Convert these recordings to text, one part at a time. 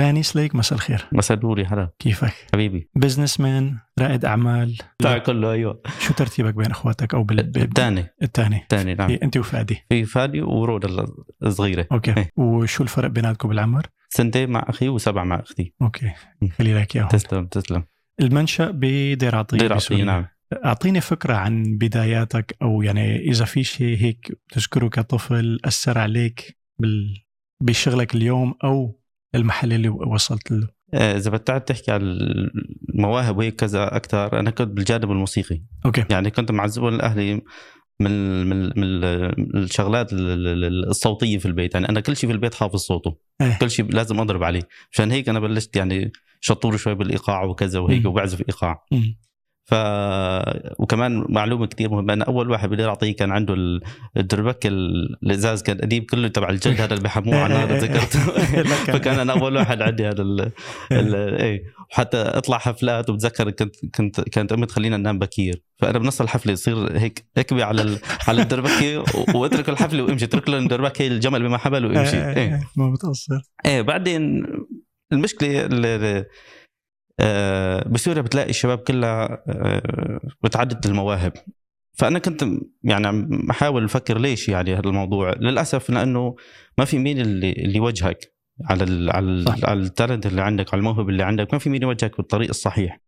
راني سليك مساء الخير. مساء النور يا هلا. كيفك؟ حبيبي. business man رائد أعمال. بتاع كله أيوه. شو ترتيبك بين أخواتك أو بال... بال- الثاني؟ الثاني. الثاني نعم. أنت وفادي. في فادي ورود الصغيرة. أوكي. إيه. وشو الفرق بيناتكم بالعمر؟ سنتين مع أخي وسبعة مع أختي. أوكي. م. خلي لك إياهم. تسلم تسلم. المنشأ بدير عطيه دير عطيه. نعم. أعطيني فكرة عن بداياتك أو يعني إذا في شيء هيك تذكره كطفل أثر عليك بال... بشغلك اليوم أو المحل اللي وصلت له. آه، إذا بتقعد تحكي على المواهب وهيك كذا أكثر أنا كنت بالجانب الموسيقي. أوكي. يعني كنت معذب لاهلي من من من الشغلات ال- ال- الصوتية في البيت. يعني أنا كل شيء في البيت حافظ صوته. إيه. كل شيء لازم أضرب عليه. عشان هيك أنا بلشت يعني شطور شوي بالإيقاع وكذا وهيك. وبعزف إيقاع. مم. ف وكمان معلومة كثير مهمة أنا أول واحد بدي اعطيه كان عنده ال- الدربك ال- الإزاز كان قديم كله تبع الجلد هذا اللي بحموه على النار تذكرت لك- فكان أنا أول واحد عندي هذا ال- ال- إيه. وحتى أطلع حفلات وبتذكر كنت كنت كانت أمي تخلينا ننام بكير. فأنا بنص الحفلة يصير هيك أكبي على ال- على الدربكه وأترك الحفلة وأمشي أترك له الدربكه الجمل بما حبل وأمشي. إيه، إيه إيه، ما بتأثر. إيه بعدين المشكلة ال- آه، بسوريا بتلاقي الشباب كلها آه، متعدده المواهب. فأنا كنت يعني عم احاول أفكر ليش يعني هذا الموضوع. للأسف لأنه ما في مين اللي اللي يوجهك على ال على ال. على التالنت اللي عندك على الموهبة اللي عندك. ما في مين يوجهك بالطريق الصحيح.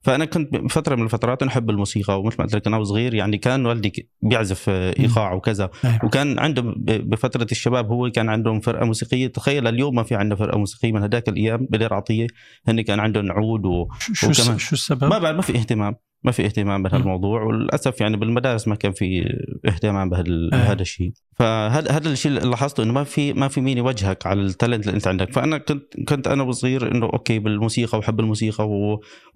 فأنا كنت بفتره من الفترات أحب الموسيقى ومثل ما قلت لك أنا وصغير يعني كان والدي بيعزف إيقاع وكذا. وكان عنده بفترة الشباب هو كان عندهم فرقة موسيقية تخيل اليوم ما في عندنا فرقة موسيقية من هذاك الأيام بدير عطية هن كان عندهم عود و... شو وكمان- شو السبب؟ ما بعد ما في اهتمام ما في اهتمام بهذا مم. الموضوع وللأسف يعني بالمدارس ما كان في اهتمام بهذا آه. بهذا الشيء فهذا هذا الشيء اللي لاحظته إنه ما في ما في مين يوجهك على ال talent اللي أنت عندك فأنا كنت كنت أنا وصغير إنه أوكي بالموسيقى وحب الموسيقى.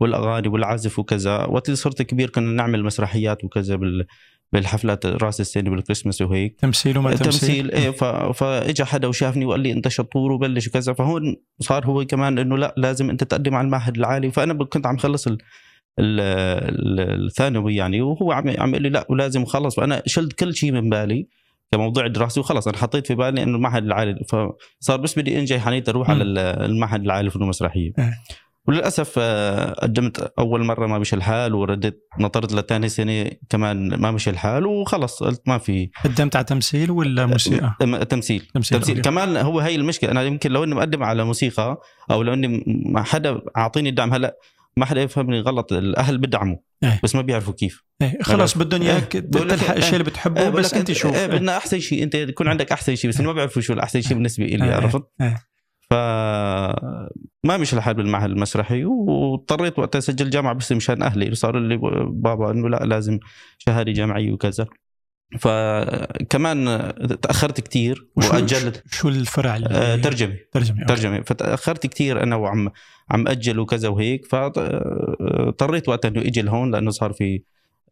والأغاني والعزف وكذا وقت صرت كبير كنا نعمل مسرحيات وكذا بال... بالحفلات راس السنة بالكريسماس وهيك تمثيل وما تمثيل تمثيل إيه ف... فاجى حدا وشافني وقال لي أنت شطور وبلش وكذا فهون صار هو كمان إنه لا لازم أنت تقدم على المعهد العالي فأنا كنت عم خلص ال... ال... ال- الثانوي يعني وهو عم عم يقول لي لا ولازم أخلص فانا شلت كل شيء من بالي كموضوع دراسي وخلص أنا حطيت في بالي إنه المعهد العالي فصار بس بدي انجح حنيت أروح مم. على ال- المعهد العالي للفنون المسرحية إيه. وللأسف آه، قدمت أول مرة ما مشي الحال ورديت نطرت لثاني سنة كمان ما مشي الحال وخلص قلت ما في قدمت على تمثيل ولا موسيقى؟ تم- تمثيل تمثيل, تمثيل. كمان هو هي المشكلة أنا يمكن لو إني مقدم على موسيقى أو لو إني ما حدا أعطيني دعم هلأ ما حدا يفهمني غلط الأهل بدعموا إيه. بس ما بيعرفوا كيف إيه خلص بدهم إياك إيه، لك تلحق إيه. الشيء اللي بتحبه إيه، بقول بس أنت شوف إيه بدنا أحسن شيء أنت يكون عندك أحسن شيء بس ما بيعرفوا شو الأحسن شيء بالنسبة لي إيه، عرفت إيه. ف ما مشي الحال بالمعهد المسرحي واضطريت وقتها أسجل جامعة بس مشان أهلي صار لي بابا إنه لا لازم شهادة جامعية وكذا فكمان تأخرت كثير واجلت شو الفرع اللي آه، ترجمة. ترجمة. ترجمة. فتأخرت كثير أنا وعم عم أجل وكذا وهيك. فاضطريت وقتها إنه إجي لهون لأنه صار في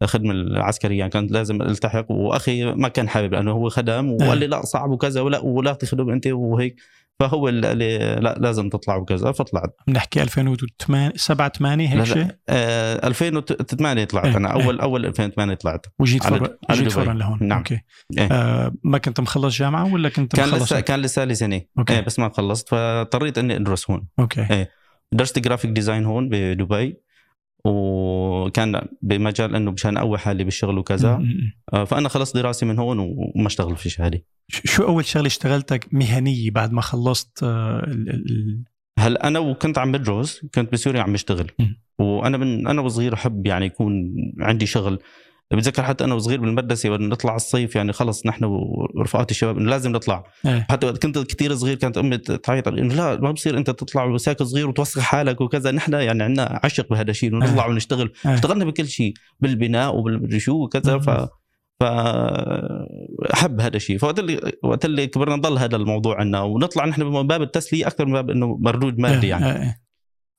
خدمة العسكرية. يعني كانت لازم ألتحق. وأخي ما كان حابب لأنه هو خدم وقال لي لا صعب وكذا ولا ولا تخدم أنت وهيك. فهو اللي لا لازم تطلع وكذا فطلعت. بنحكي 2008 7 8 هيك شيء لا. آه 2008 طلعت إيه، أنا. إيه. أول أول 2008 طلعت. وجيت فورا على جيت دبي. فورا لهون. نعم. أوكي. إيه. آه ما كنت مخلص جامعة ولا كنت كان مخلص؟ لسه كان لسه لي سنه أوكي. إيه بس ما خلصت فاضطريت إني أدرس هون. أوكي. إيه. درست graphic design هون بدبي وكان بمجال إنه مشان اقوي حالي بالشغل وكذا. آه، فأنا خلصت دراسي من هون وما اشتغل في شهادي ش- شو أول شغلة اشتغلتك مهنية بعد ما خلصت آه ال- ال- هلا أنا وكنت عم بدرس كنت بسوريا عم بشتغل. وأنا من أنا وصغير أحب يعني يكون عندي شغل بتذكر حتى أنا وصغير بالمدرسة بدنا نطلع الصيف يعني خلص نحن ورفقات الشباب إنه لازم نطلع إيه. حتى وقت كنت كثير صغير كانت أمي تعيط إنه لا ما بصير أنت تطلع وساك صغير وتوسخ حالك وكذا نحن يعني عندنا عشق بهذا الشيء إنه نطلع ونشتغل إيه. اشتغلنا بكل شيء بالبناء وبالمدري شو وكذا ف مم. ف أحب هذا الشيء فوقت اللي وقت اللي كبرنا ضل هذا الموضوع عنا ونطلع نحن من باب التسلية أكثر من باب إنه مردود مادي إيه، يعني آه.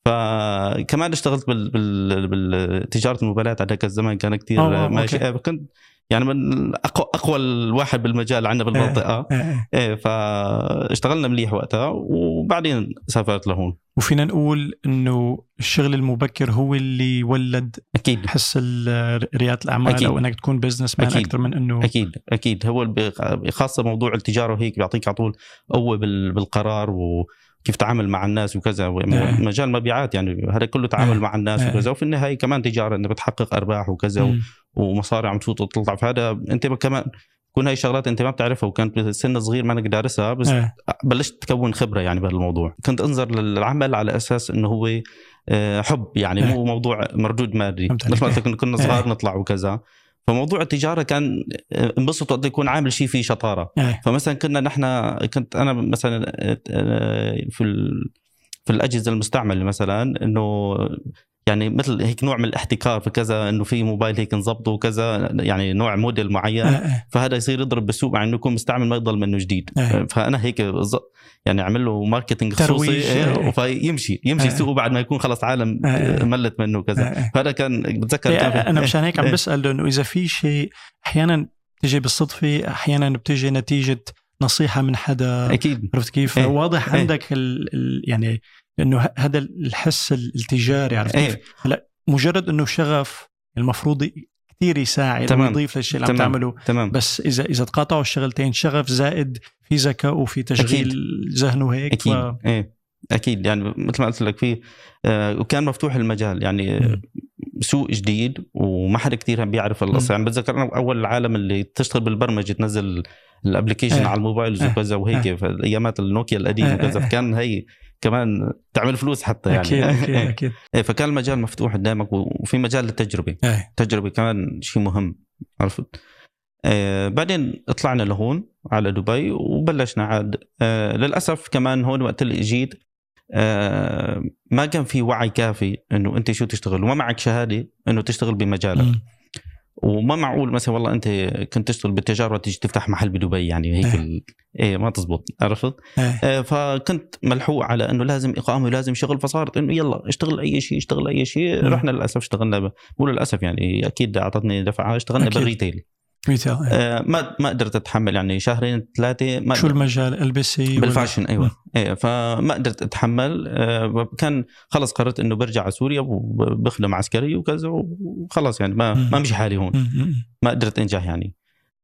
فكمان اشتغلت بال... بال... بالتجارة الموبايلات هذاك الزمان كان كثير أوه، ماشي أوكي. إيه، كنت يعني من اقوى أقوى الواحد بالمجال عندنا بالمنطقة آه، آه. إيه فاشتغلنا مليح وقتها وبعدين سافرت لهون وفينا نقول إنه الشغل المبكر هو اللي ولد أكيد حس رياده الأعمال أكيد. أو إنك تكون business man. أكثر من إنه أكيد أكيد هو خاصة موضوع التجارة وهيك بيعطيك على طول قوة بال- بالقرار و كيف تعامل مع الناس وكذا إيه. مجال مبيعات يعني هذا كله تعامل إيه. مع الناس إيه. وكذا وفي النهاية كمان تجارة انه بتحقق أرباح وكذا. ومصاري عم تفوت وتطلع فهذا أنت كمان تكون هاي شغلات أنت ما بتعرفها وكانت بسن صغير ما انك دارسها بس إيه. بلشت تكون خبرة يعني بهالموضوع كنت أنظر للعمل على أساس إنه هو آه، حب يعني إيه. مو موضوع مردود مادي مثل ما كنا. صغار نطلع وكذا فموضوع التجارة كان آه، انبسط وقت يكون عامل شيء فيه شطارة إيه. فمثلا كنا نحن كنت أنا مثلا آه، في ال- في الأجهزة المستعملة مثلا إنه يعني مثل هيك نوع من الاحتكار في كذا إنه في موبايل هيك نظبطه وكذا يعني نوع موديل معين إيه. إيه. فهذا يصير يضرب بالسوق مع إنه يكون مستعمل ما يضل منه جديد إيه. فأنا هيك يعني أعمل له marketing خصوصي. فيمشي يمشي. السوق بعد ما يكون خلص عالم. ملت منه وكذا. فهذا كان بتذكر كان أنا مشان هيك عم. بسأل إنه إذا في شيء أحيانا بتجي بالصدفة أحيانا بتجي نتيجة نصيحة من حدا أكيد عرفت كيف؟ إيه. واضح. عندك ال يعني إنه ه- هذا الحس التجاري عرفت كيف؟ إيه هلأ مجرد إنه شغف المفروض كثير يساعد تمام. ويضيف للشيء اللي عم. تعمله تمام بس إذا إذا تقاطعوا الشغلتين شغف زائد في ذكاء وفي تشغيل ذهنه هيك أكيد ف... إيه أكيد يعني مثل ما قلت لك في آه وكان مفتوح المجال يعني مم. سوق جديد وما حدا كثير بيعرف القصة يعني بتذكر أنا أول العالم اللي تشتغل بالبرمجة تنزل الابلكيشن إيه. على الموبايل إيه. وكذا وهيك في ايامات النوكيا القديم إيه. وكذا إيه. فكان هي كمان تعمل فلوس حتى يعني. أكيد أكيد إيه. أكيد. إيه فكان المجال مفتوح قدامك وفي مجال للتجربة. إيه. التجربه كمان شيء مهم عرفت؟ آه بعدين طلعنا لهون على دبي وبلشنا عاد. آه للأسف كمان هون وقت اللي إجيت آه ما كان في وعي كافي إنه أنت شو تشتغل وما معك شهادة إنه تشتغل بمجالك. مم. وما معقول مثلا والله أنت كنت تشتغل بالتجارة وتيجي تفتح محل بدبي يعني هيك إيه. ال... إيه ما تزبط عرفت إيه آه، فكنت ملحوق على إنه لازم إقامة ولازم شغل فصارت إنه يلا اشتغل أي شيء اشتغل أي شيء مم. رحنا للأسف اشتغلنا ب... مو للأسف يعني أكيد أعطتني دفعة اشتغلنا أكيد. بال retail retail إيه. آه، ما ما قدرت أتحمل يعني شهرين ثلاثة ما شو المجال البسي ولا- بال fashion أيوه مم. إيه فما قدرت أتحمل آه، كان خلص قررت إنه برجع على سوريا وبخدم عسكري وكذا وخلص يعني ما. ما مشي حالي هون. ما قدرت أنجح يعني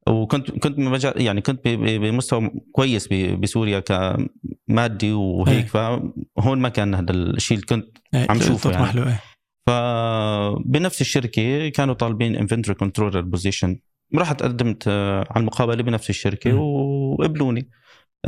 وكنت كنت يعني كنت بمستوى كويس بسوريا كمادي إيه. وهيك فهون ما كان هذا الشيء اللي كنت إيه. عم شوفه يعني. إيه. فبنفس الشركة كانوا طالبين inventory controller position رحت قدمت آه، على المقابلة بنفس الشركة. وقبلوني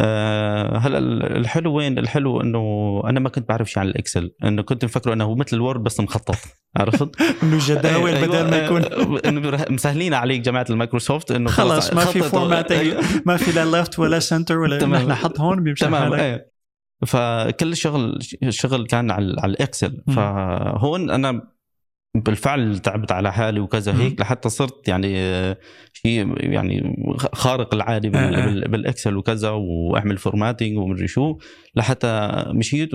آه، هلأ الحلو وين الحلو إنه أنا ما كنت بعرف شيء عن ال Excel إنه كنت مفكره إنه هو مثل ال Word بس مخطط عرفت إنه جداول أيوة، بدل ما يكون آه، إنه مسهلين عليك جماعة المايكروسوفت إنه خلص ما في formatting أيوة. ما في لا left ولا center ولا. نحن حط هون بيمشي تمام إيه فكل الشغل الشغل كان على ال Excel. فهون أنا بالفعل تعبت على حالي وكذا. هيك لحتى صرت يعني شيء يعني خارق العاده آه، آه. بال- بال Excel وكذا وأعمل formatting ومدري شو لحتى مشيت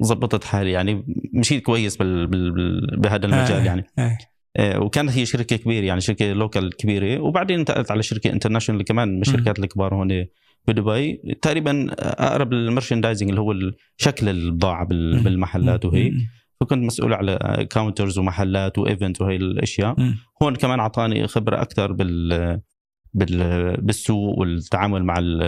وظبطت حالي يعني مشيت كويس بال بال بال بهذا المجال آه، يعني إيه. آه، وكانت هي شركة كبيرة يعني شركة local كبيرة وبعدين انتقلت على شركة international كمان من الشركات الكبار هون بدبي تقريبا أقرب لل merchandising اللي هو شكل البضاعة. بالمحلات وهيك. فكنت مسؤول على counters ومحلات و event وهي الأشياء مم. هون كمان أعطاني خبرة أكثر بال بالسوق والتعامل مع ال-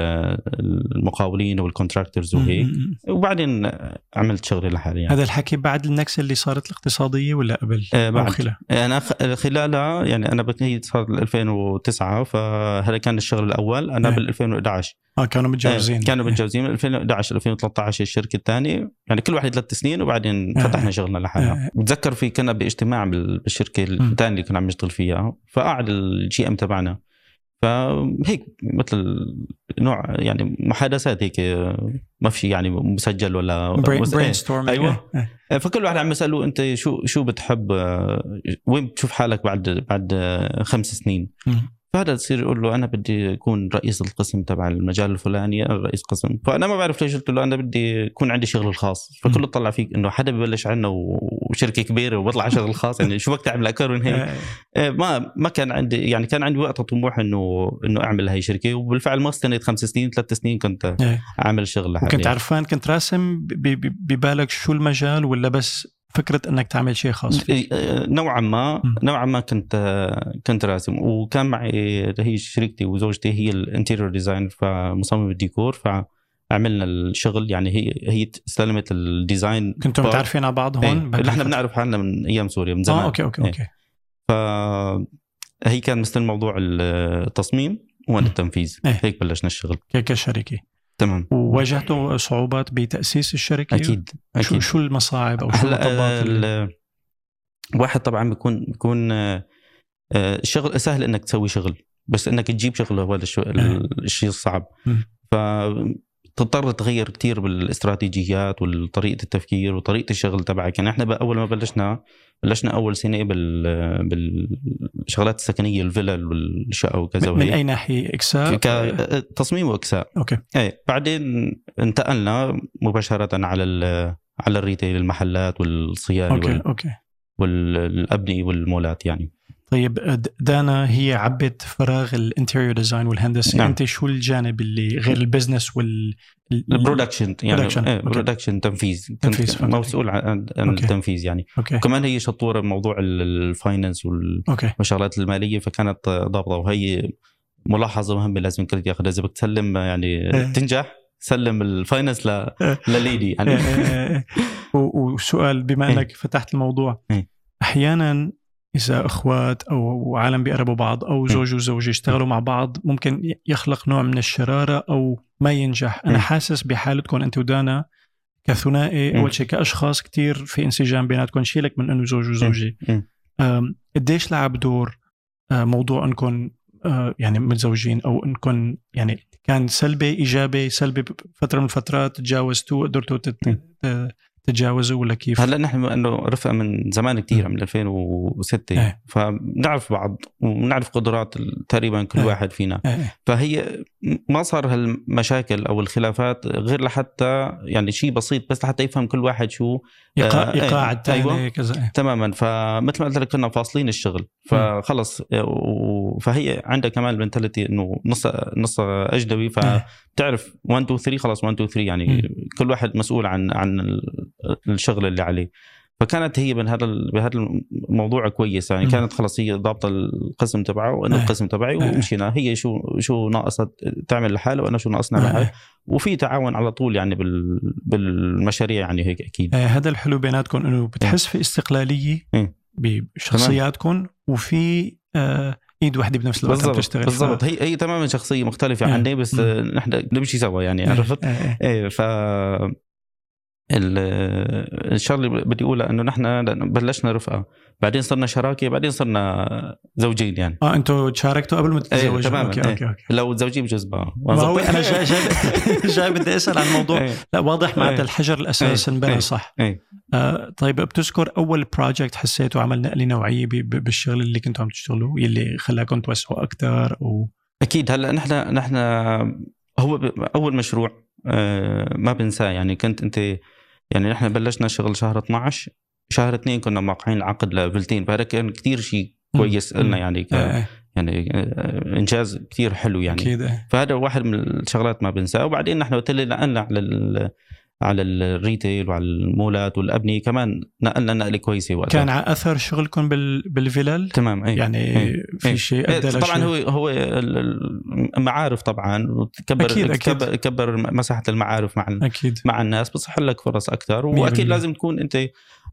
المقاولين وال contractors وهيك. وبعدين عملت شغلي لحالي يعني هذا الحكي بعد النكسة اللي صارت الاقتصادية ولا قبل؟ آه، أو بعد. خلال؟ أنا خ- خلالها يعني أنا هي صارت 2009 فهذا كان الشغل الأول أنا إيه. بال 2011 آه كانوا متجوزين آه، كانوا متجوزين 2011 2013 الشركة الثانية يعني كل واحد ثلاث سنين وبعدين آه. فتحنا شغلنا لحالنا آه. بتذكر في كنا باجتماع بال- بالشركة. الثانية اللي كنا عم نشتغل فيها فقعد ال GM تبعنا فهيك مثل نوع يعني محادثات هيك ما في يعني مسجل ولا brain إيه. storm أيوة. فكل واحد عم يسأله أنت شو شو بتحب آه، وين بتشوف حالك بعد بعد آه، خمس سنين فهذا يصير يقول له أنا بدي أكون رئيس القسم تبع المجال الفلاني أنا رئيس قسم. فأنا ما بعرف ليش قلت له أنا بدي يكون عندي شغل الخاص. فكله طلع فيك إنه حدا ببلش عنا وشركة كبيرة وبطلع على شغل خاص يعني شو بدك تعمل أكثر من هيك ما ما كان عندي يعني كان عندي وقت طموح إنه إنه أعمل هاي الشركة. وبالفعل ما استنيت خمس سنين ثلاث سنين كنت إيه. أعمل شغل لحالي. وكنت عرفان كنت راسم ببالك شو المجال ولا بس فكرة إنك تعمل شيء خاص فيك؟ إيه، نوعا ما. نوعا ما كنت كنت راسم وكان معي هي شريكتي وزوجتي هي ال interior design فمصمم الديكور ف عملنا الشغل يعني هي هي استلمت ال design كنتم part. متعرفين على بعض إيه. هون اللي إحنا بنعرف حالنا من أيام سوريا من زمان آه أوكي أوكي إيه. أوكي فهي كان مستلم موضوع التصميم وأنا. التنفيذ إيه. هيك بلشنا الشغل كشركه تمام. وواجهتوا صعوبات بتأسيس الشركة؟ أكيد شو أكيد. شو المصاعب أو شو هلا المطبات اللي- ال- واحد طبعا بيكون بيكون آه، الشغل سهل إنك تسوي شغل بس إنك تجيب شغل هو الشيء الصعب. مم. فتضطر تغير كثير بالاستراتيجيات وطريقة التفكير وطريقة الشغل تبعك. يعني إحنا أول ما بلشنا بلشنا أول سنة بال بالشغلات السكنية الفلل والشقة وكذا من, من أي ناحية؟ إكساء؟ كتصميم وإكساء. أوكي. إيه بعدين انتقلنا مباشرة على على ال retail المحلات والصيانة أوكي وال- أوكي. والأبنية والمولات يعني. طيب د- دانا هي عبت فراغ ال interior design والهندسة نعم. أنت شو الجانب اللي غير ال business وال ال- ال production يعني Production. أوكي. production تنفيذ تنفيذ، فهمت. مسؤول عن, أوكي. التنفيذ يعني أوكي وكمان هي شطورة بموضوع ال- ال finance والشغلات المالية فكانت ضابطة وهي ملاحظة مهمة لازم الكل ياخذها إذا بدك تسلم يعني إيه. تنجح سلم الفاينانس ل... إيه. لليدي يعني إيه، إيه، إيه. وسؤال بما إيه. إنك فتحت الموضوع إيه. أحيانا إذا أخوات أو عالم بيقربوا بعض أو زوج وزوجة يشتغلوا مع بعض ممكن يخلق نوع من الشرارة أو ما ينجح. أنا. حاسس بحالتكم أنت ودانا كثنائي. أول شيء كأشخاص كتير في انسجام بيناتكم شيلك من إنه زوج وزوجة. قديش لعب دور آه، موضوع انكم آه، يعني متزوجين أو انكم يعني كان سلبي إيجابي سلبي بفتره من الفترات تجاوزتوا قدرتوا تت-. ت- تتجاوزوا ولا كيف؟ هلا نحن إنه رفقة من زمان كثير من 2006 إيه. فبنعرف بعض ونعرف قدرات تقريبا كل إيه. واحد فينا إيه، إيه. فهي ما صار هالمشاكل أو الخلافات غير لحتى يعني شيء بسيط بس لحتى يفهم كل واحد شو ايقاع آه، إيه. الثاني أيوة. كذا إيه. تماما فمثل ما قلت لك كنا فاصلين الشغل فخلص و- فهي عندها كمان المنتاليتي إنه نص نص أجنبي إيه. فتعرف 1 2 3 خلص 1 2 3 يعني مم. كل واحد مسؤول عن عن الشغل اللي عليه فكانت هي من هذا بهذا الموضوع كويس يعني. كانت خلص هي ضابطة القسم تبعه وأنا إيه. القسم تبعي إيه. ومشينا هي شو شو ناقصت تعمل لحالها وأنا شو ناقصنا إيه. لحالي وفي تعاون على طول يعني بال بالمشاريع يعني هيك أكيد هذا الحلو بيناتكم إنه بتحس في استقلالية. بشخصياتكم وفي آه، إيد واحدة بنفس الوقت عم بالضبط بالضبط هي هي تماما شخصية مختلفة. عني بس نحن نمشي سوا يعني عرفت؟ إيه ف الشغلة اللي بدي أقولها إنه نحن بلشنا رفقة بعدين صرنا شراكة بعدين صرنا زوجين يعني آه أنتوا تشاركتوا قبل ما تتزوجوا تماما، أوكي إيه. أوكي أوكي لو زوجين بجوز بقى ما هو أنا جاي جاي جاي بدي أسأل عن الموضوع إيه. لا واضح معناتها إيه. الحجر الأساس إيه. انبنى إيه. صح إيه. آه طيب بتذكر أول بروجكت حسيته عمل نقله نوعية بالشغل اللي كنتوا عم تشتغلوا يلي خلاكم توسعوا أكثر أو أكيد هلأ نحن نحن هو أول مشروع آه، ما بنساه يعني كنت أنت يعني نحن بلشنا شغل شهر 12 شهر اثنين كنا موقعين العقد لفلتين فهذا كان كثير شيء كويس. لنا يعني ك... آه يعني آه، إنجاز كثير حلو يعني إيه. فهذا واحد من الشغلات ما بنساه وبعدين نحن قلت لي نقلنا على. على الريتيل وعلى المولات والأبنية كمان نقلنا نقلة كويسة وقتها كان على أثر شغلكم بال بالفلل تمام اي يعني إيه. في إيه. شيء إيه، أدى طبعا. هو هو ال- المعارف طبعا وتكبر أكيد، أكيد. تكبر مساحة المعارف مع أكيد مع الناس بصح لك فرص أكثر وأكيد. لازم تكون أنت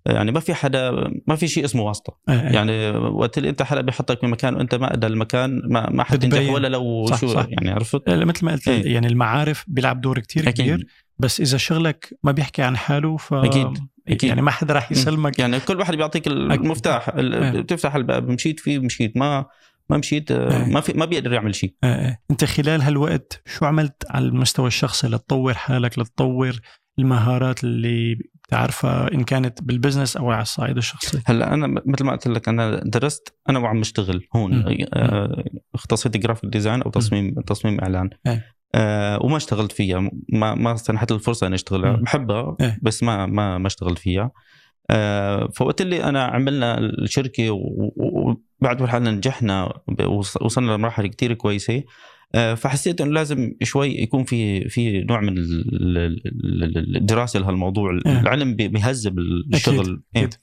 يعني ما في حدا ما في شيء اسمه واسطة آه. يعني وقت اللي أنت حدا بيحطك بمكان وأنت ما قد المكان ما ما حتنجح. ولا لو صح، شو صح. يعني عرفت مثل ما قلت. يعني المعارف بيلعب دور كتير كبير أكيد بس إذا شغلك ما بيحكي عن حاله ف أكيد. أكيد. يعني ما حدا راح يسلمك يعني كل واحد بيعطيك المفتاح ال- إيه. بتفتح الباب مشيت فيه مشيت ما ما مشيت آه، إيه. ما في ما بيقدر يعمل شيء آه. أنت خلال هالوقت شو عملت على المستوى الشخصي لتطور حالك لتطور المهارات اللي بتعرفها إن كانت بال business أو على الصعيد الشخصي هلأ أنا مثل ما قلت لك أنا درست أنا وعم اشتغل هون. آه، اختصيت graphic design أو تصميم تصميم إعلان إيه. آه وما اشتغلت فيها ما ما سنحت الفرصة إني أشتغلها. بحبها إيه. بس ما ما ما اشتغلت فيها آه فوقت اللي أنا عملنا الشركة وبعد حالنا نجحنا وصلنا لمراحل كتير كويسة آه، فحسيت إنه لازم شوي يكون في في نوع من ال- ال- ال- الدراسة لهالموضوع إيه. العلم بي- بيهذب الشغل إيه. أكيد.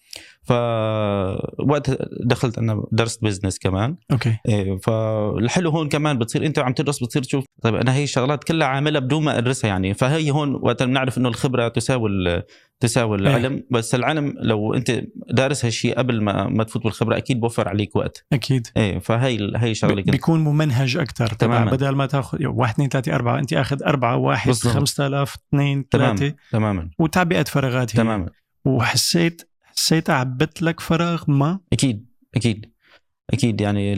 فوقت دخلت أنا درست business كمان. أوكي. إيه فالحلو هون كمان بتصير أنت عم تدرس بتصير تشوف طيب أنا هي الشغلات كلها عاملها بدون ما أدرسها يعني. فهي هون وقت بنعرف إنه الخبرة تساوي تساوي العلم. بس العلم لو أنت دارس هالشيء قبل ما ما تفوت بالخبرة أكيد بوفر عليك وقت. أكيد. إيه فهي هي شغلة بيكون ممنهج أكثر تماماً. بدل ما تاخذ واحد اثنين ثلاثة أربعة أنت آخذ أربعة واحد بالضبط. 5000 اثنين تماما ثلاثة. تماما. وتعبئه فراغات هي تماما. وحسيت حسيت عبت لك فراغ ما؟ أكيد أكيد أكيد. يعني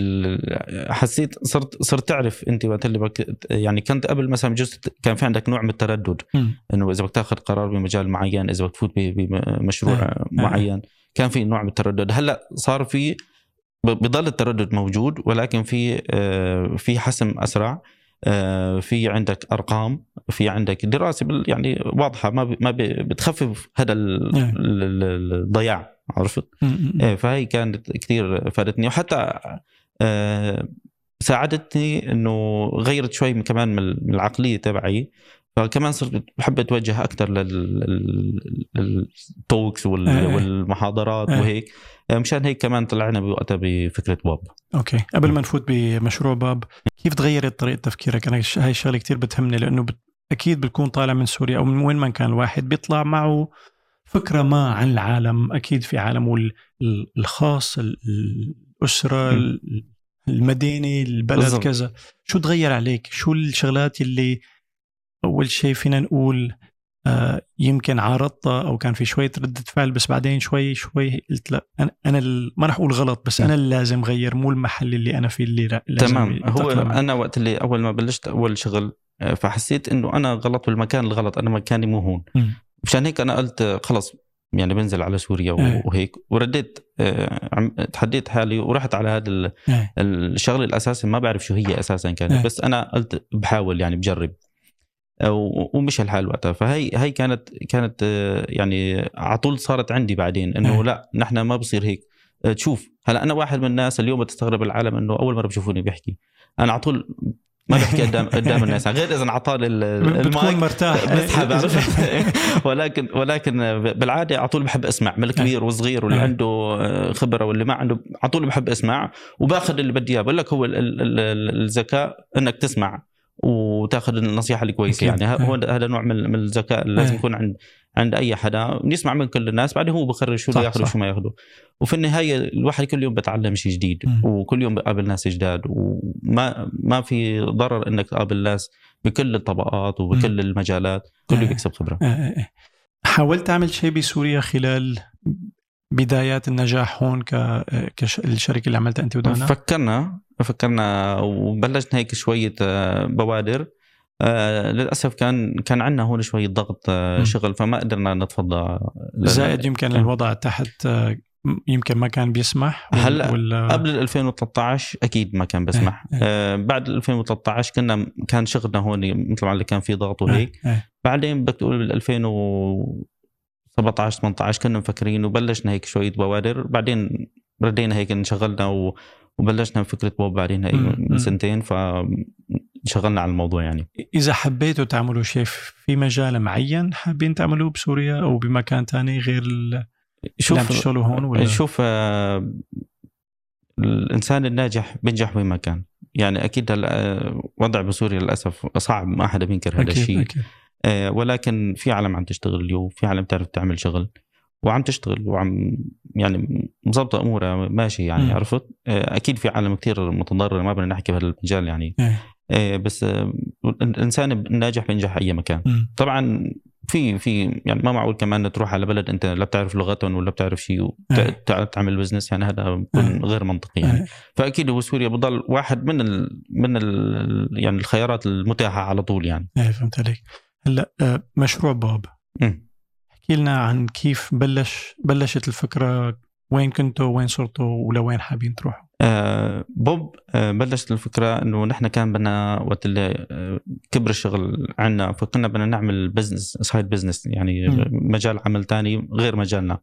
حسيت صرت صرت تعرف أنت وقت اللي بك يعني كنت قبل مثلا بجوز كان في عندك نوع من التردد. إنه إذا بدك تاخذ قرار بمجال معين إذا بدك تفوت بمشروع آه. معين كان في نوع من التردد. هلأ صار في بضل التردد موجود ولكن في آه، في حسم أسرع. آه، في عندك أرقام في عندك دراسة يعني واضحة ما ما بتخفف هذا ال- الضياع عرفت. إيه فهي كانت كثير فادتني وحتى آه، ساعدتني إنه غيرت شوي كمان من العقلية تبعي فكمان صرت بحب أتوجه أكثر للتوكس إيه. والمحاضرات إيه. وهيك آه، مشان هيك كمان طلعنا بوقتها بفكرة بوب. أوكي. قبل ما نفوت بمشروع باب كيف تغيرت طريقة تفكيرك؟ أنا هاي الشغلة كثير بتهمني لأنه بت... أكيد بتكون طالع من سوريا أو من وين ما كان الواحد بيطلع معه فكرة ما عن العالم. أكيد في عالمه ال- ال- الخاص ال- الأسرة المدينة البلد بالضبط. كذا. شو تغير عليك؟ شو الشغلات اللي أول شيء فينا نقول آه يمكن عارضتها أو كان في شوية ردة فعل بس بعدين شوي شوي قلت لا أنا أنا ما راح أقول غلط بس أنا اللي لازم غير مو المحل اللي أنا فيه اللي لازم تمام هو. أنا وقت اللي أول ما بلشت أول شغل آه، فحسيت إنه أنا غلط بالمكان الغلط أنا مكاني مو هون. مشان هيك أنا قلت آه، خلص يعني بنزل على سوريا إيه. وهيك ورديت آه، تحديت حالي ورحت على هذا إيه. الشغله الأساسي ما بعرف شو هي أساسا كانت إيه. بس أنا قلت بحاول يعني بجرب و- ومشى الحال وقتها. فهي هي كانت كانت آه، يعني على طول صارت عندي بعدين إنه إيه. لا نحن ما بصير هيك. آه، تشوف هلأ أنا واحد من الناس اليوم بتستغرب العالم إنه أول مرة بشوفوني بحكي أنا على طول ما بحكي قدام قدام الناس. غير إذا انعطاني ال- بتكون المايك. مرتاح. بسحب ولكن ولكن بالعادة على طول بحب أسمع. من الكبير والصغير واللي أه. عنده خبرة واللي ما عنده على طول بحب أسمع. وباخذ اللي بدي إياه. بقول لك هو ال- ال- ال- الذكاء إنك تسمع. وتاخذ النصيحة الكويسة. يعني هو. هذا نوع من من الذكاء اللي لازم أه. يكون عند عند أي حدا يسمع من كل الناس بعدين هو بقرر شو بده ياخذ. وشو ما ياخذه وفي النهاية الواحد كل يوم بتعلم شيء جديد مم. وكل يوم بقابل ناس جداد وما ما في ضرر إنك تقابل ناس بكل الطبقات وبكل المجالات كله. بيكسب خبرة آه، آه، آه. حاولت تعمل شيء بسوريا خلال بدايات النجاح هون ك كالشركه اللي عملتها أنت ودانا فكرنا فكرنا وبلشنا هيك شوية آه، بوادر آه، للأسف كان كان عندنا هون شوية ضغط آه،. شغل فما قدرنا نتفضى زائد يمكن آه. الوضع تحت آه، يمكن ما كان بيسمح هلأ ولا قبل 2013 أكيد ما كان بسمح إيه، إيه. آه، بعد 2013 كنا كان شغلنا هون مثل ما قلت كان في ضغط وهيك آه، آه. بعدين بدك تقول بال 2017 18 كنا مفكرين وبلشنا هيك شوية بوادر بعدين ردينا هيك انشغلنا و... وبلشنا بفكره بوب بعدين مم. من سنتين فانشغلنا على الموضوع يعني. إذا حبيتوا تعملوا شيء في مجال معين حابين تعملوه بسوريا أو بمكان تاني غير ال- اللي عم تشتغلوا هون ولا؟ شوف آه، الإنسان الناجح بينجح وين ما كان. يعني أكيد هلا آه، بسوريا للأسف صعب ما حدا بينكر هذا الشيء. أكيد. آه، ولكن في عالم عم تشتغل اليوم في عالم تعرف تعمل شغل. وعم تشتغل وعم يعني مظبطة أمورها ماشي يعني مم. عرفت آه، أكيد في عالم كتير متضرر ما بدنا نحكي بهذا المجال يعني إيه. آه، بس آه، الإنسان الناجح بينجح أي مكان مم. طبعا في في يعني ما معقول كمان تروح على بلد أنت لا بتعرف لغتهم ولا بتعرف شيء إيه. وتعمل بزنس يعني هذا إيه. غير منطقي يعني إيه. فأكيد هو سوريا بضل واحد من ال من ال يعني الخيارات المتاحة على طول يعني إيه فهمت عليك هلأ مشروع باب مم. احكي لنا عن كيف بلش بلشت الفكرة وين كنتوا وين صرتوا ولوين حابين تروحوا آه بوب آه بلشت الفكرة إنه نحن كان بدنا وقت اللي آه كبر الشغل عنا فكنا بدنا نعمل business side business يعني مم. مجال عمل تاني غير مجالنا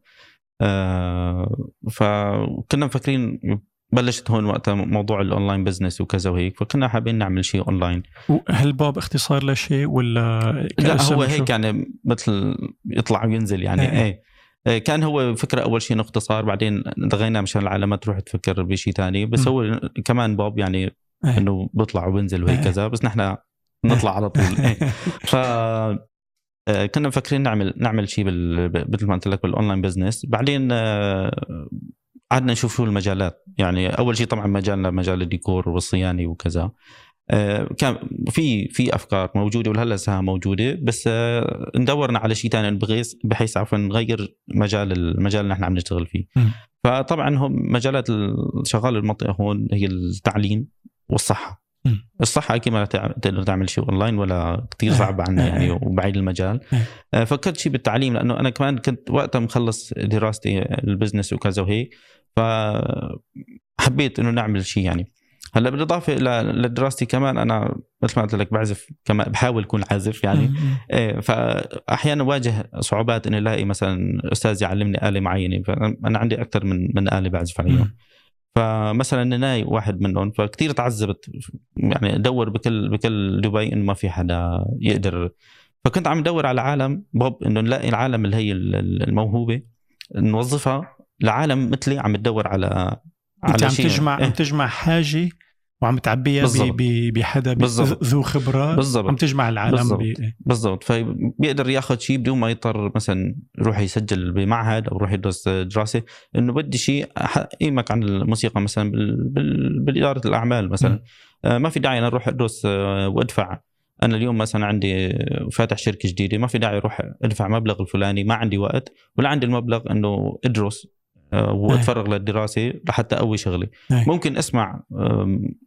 آه فكنا مفكرين بلشت هون وقتها موضوع ال online business وكذا وهيك فكنا حابين نعمل شيء اونلاين هل باب اختصار لشيء ولا لا هو؟ هيك يعني مثل يطلع وينزل يعني إيه. إيه آه، كان هو فكرة أول شيء اختصار بعدين لغينا مشان العالم ما تروح تفكر بشيء ثاني بس م. هو كمان بوب يعني إيه. إنه بيطلع وبنزل وهيك إيه. كذا بس نحن نطلع على طول إيه. ف آه، كنا مفكرين نعمل نعمل شيء بال... مثل ما قلت لك بال online business بعدين آه، قعدنا نشوف شو المجالات يعني أول شيء طبعا مجالنا مجال الديكور والصيانة وكذا آه، كان في في أفكار موجودة ولهلا لسه موجودة بس آه، ندورنا على شيء ثاني بحيث بحيث عفوا نغير مجال المجال اللي نحن عم نشتغل فيه. فطبعا هم مجالات شغال المنطقة هون هي التعليم والصحة. الصحة أكيد ما تقدر تعمل شيء أونلاين ولا إيه. صعب عنا. يعني وبعيد المجال. آه، فكرت شيء بالتعليم لأنه أنا كمان كنت وقتها مخلص دراستي ال business وكذا وهيك فحبيت إنه نعمل شيء يعني هلأ بالإضافة إلى لدراستي كمان أنا مثل ما قلت لك بعزف كمان بحاول أكون عازف يعني. إيه فاحيانا واجه صعوبات إني ألاقي مثلا أستاذ يعلمني آلة معينة فأنا عندي أكثر من من آلة بعزف عليهم م. فمثلا ناي واحد منهم فكتير تعذبت يعني ادور بكل بكل دبي إنه ما في حدا يقدر فكنت عم ادور على عالم بوب إنه نلاقي العالم اللي هي الموهوبة نوظفها لعالم مثلي عم تدور على على عم تجمع إيه. عم تجمع حاجة وعم تعبيها بحدا. ذو خبرة. بالضبط. عم تجمع العالم بالضبط. بالضبط. فبيقدر ياخذ شيء بدون ما يضطر مثلا يروح يسجل بمعهد أو يروح يدرس دراسة إنه بدي شيء اقيمك عن الموسيقى مثلا بال... بال... بالإدارة الأعمال مثلا. آه ما في داعي أنا أروح أدرس آه وأدفع. أنا اليوم مثلا عندي فاتح شركة جديدة ما في داعي أروح أدفع مبلغ الفلاني ما عندي وقت ولا عندي المبلغ إنه أدرس. واتفرغ للدراسه لحتى أقوي شغلي أي. ممكن أسمع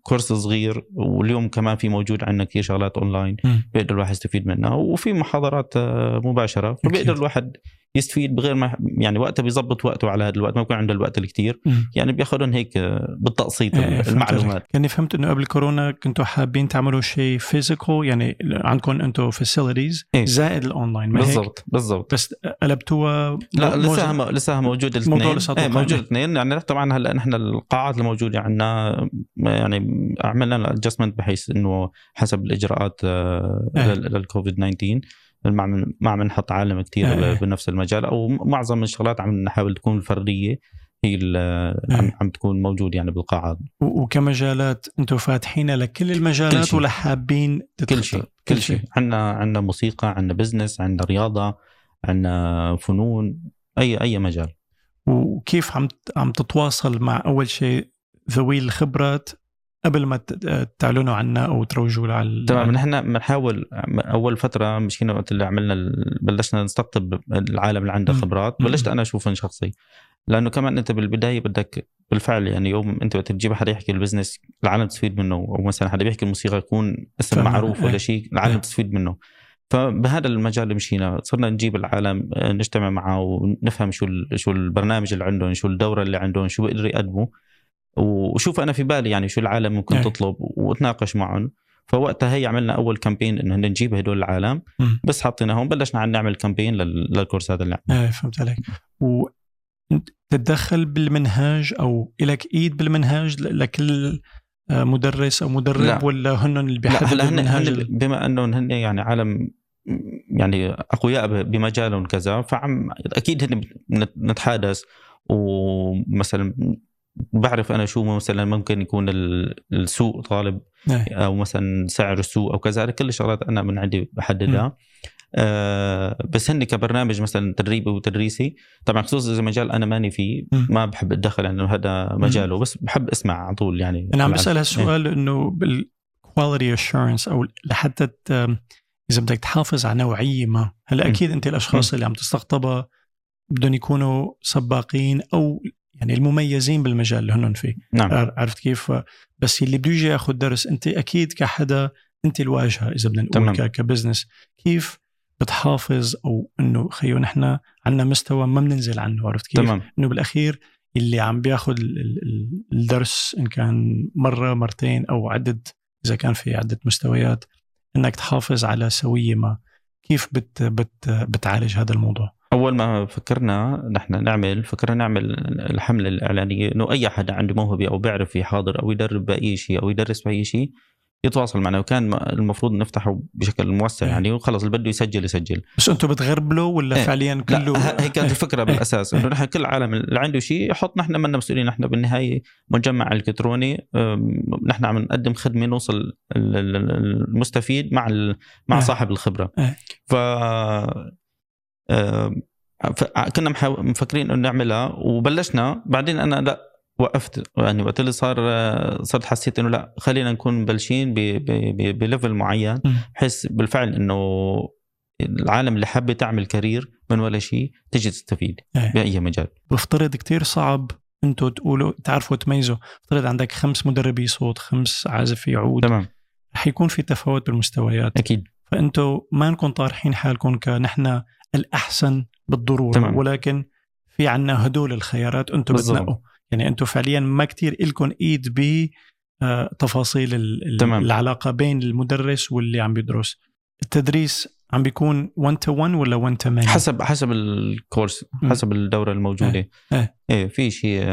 course صغير واليوم كمان في موجود عندنا كثير شغلات اونلاين. بيقدر الواحد يستفيد منها وفي محاضرات آه، مباشرة فبيقدر. الواحد يستفيد بغير ما يعني وقتها بيظبط وقته على هذا الوقت ما بيكون عنده الوقت الكثير. يعني بياخذهم هيك بالتقسيط إيه، المعلومات. كاني فهمت إنه قبل كورونا كنتوا حابين تعملوا شيء physical يعني عندكم أنتم facilities إيه. زائد الاونلاين؟ بالضبط بالضبط بس قلبتوها لا لسه لسه موجود الاثنين إيه أتوقع موجود الاثنين يعني طبعا هلا نحن القاعات الموجودة عندنا يعني عملنا الادجستمنت بحيث إنه حسب الإجراءات آه، إيه. لل- للكوفيد 19 ما عم ما عم نحط عالم كثير إيه. بنفس المجال أو معظم الشغلات عم نحاول تكون الفردية هي ال- عم, إيه. عم تكون موجوده يعني بالقاعات وكمجالات أنتم فاتحينها لكل المجالات كل. ولا حابين كل شيء كل شيء عندنا عندنا موسيقى عندنا business عندنا رياضة عندنا فنون اي أي مجال وكيف عم عم تتواصل مع أول شيء ذوي الخبرات قبل ما تعلنوا عنها أو تروجوا له على تمام نحن بنحاول أول فترة مشينا وقت اللي عملنا بلشنا نستقطب العالم اللي عنده. خبرات. بلشت أنا اشوفهم شخصي لأنه كمان أنت بالبداية بدك بالفعل يعني يوم أنت وقت تجيب حدا يحكي ال business العالم تستفيد منه أو مثلا حدا بيحكي الموسيقى يكون اسم. معروف إيه. ولا شيء العالم إيه. تستفيد منه فبهذا المجال اللي مشينا صرنا نجيب العالم آه، نجتمع معه ونفهم شو شو البرنامج اللي عندهم شو الدورة اللي عندهم شو بيقدروا يقدموا وشوف أنا في بالي يعني شو العالم ممكن إيه. تطلب وأتناقش معهم فوقتها هي عملنا أول كامبين إنه نجيب هدول العالم مم. بس حطيناهم بلشنا نعمل كامبين لل- للكورسات اللي عندنا إيه فهمت عليك و تتدخل بالمنهاج أو لك إيد بالمنهاج لكل آه، مدرس أو مدرب لا. ولا هن اللي بيحددوا المنهاج هن بما أنهم هن يعني عالم يعني أقوياء بمجالهم كذا فعم أكيد هن نتحادث ومثلا بعرف أنا شو مثلا ممكن يكون ال- السوق طالب إيه. أو مثلا سعر السوق أو كذا كل الشغلات أنا من عندي بحددها آه بس هن كبرنامج مثلا تدريبي وتدريسي طبعا خصوصا إذا مجال أنا ماني فيه. ما بحب اتدخل لأنه هذا مجاله بس بحب أسمع على طول يعني أنا عم. بسأل هالسؤال إنه بال quality assurance أو لحتى إذا بدك تحافظ على نوعية ما هلأ. أكيد أنت الأشخاص اللي عم تستقطبها بدهم يكونوا سباقين أو يعني المميزين بالمجال اللي هن فيه. نعم. عر- عرفت كيف؟ بس اللي بده يجي ياخذ درس انت أكيد كحدا انت الواجهة إذا بدنا نقول تمام. ك business. كيف بتحافظ أو إنه خيو نحن عندنا مستوى ما بننزل عنه؟ عرفت كيف؟ تمام. إنه بالأخير اللي عم بياخذ ال- ال- ال- الدرس إن كان مرة مرتين أو عدد إذا كان في عده مستويات إنك تحافظ على سوية ما. كيف بت بت بتعالج هذا الموضوع؟ أول ما فكرنا نحن نعمل فكرنا نعمل الحملة الإعلانية إنه أي حدا عنده موهبة أو بيعرف يحاضر أو يدرب بأي شيء أو يدرس بأي شيء يتواصل معنا وكان المفروض نفتحه بشكل موسع إيه. يعني وخلص اللي بده يسجل يسجل بس أنتم بتغربلوا ولا إيه. فعليا كله هي كانت الفكرة بالأساس إنه نحن كل عالم اللي عنده شيء يحط نحن منا مسؤولين نحن بالنهاية مجمع إلكتروني نحن عم نقدم خدمة نوصل ال- ال- ال- المستفيد مع مع إيه. صاحب الخبرة إيه. ف- كنا مفكرين إنه نعملها وبلشنا. بعدين أنا لا وقفت. يعني وقت اللي صار صرت حسيت إنه لا خلينا نكون مبلشين بليفل معين. بحس بالفعل إنه العالم اللي حابة تعمل كارير من ولا شيء تجي تستفيد إيه. بأي مجال. بفترض كتير صعب أنتم تقولوا تعرفوا تميزوا. افترض عندك خمس مدربي صوت خمس عازفي عود تمام. رح يكون في تفاوت بالمستويات. أكيد. فانتم ما نكون طارحين حالكم كنحن الأحسن بالضرورة تمام. ولكن في عنا هدول الخيارات أنتم. بتنقوا يعني أنتم فعليا ما كتير إلكم إيد ب آه، تفاصيل تمام. العلاقة بين المدرس واللي عم بيدرس التدريس عم بيكون 1 to 1 ولا 1 to many حسب حسب الكورس. حسب الدورة الموجودة إيه. إيه في شيء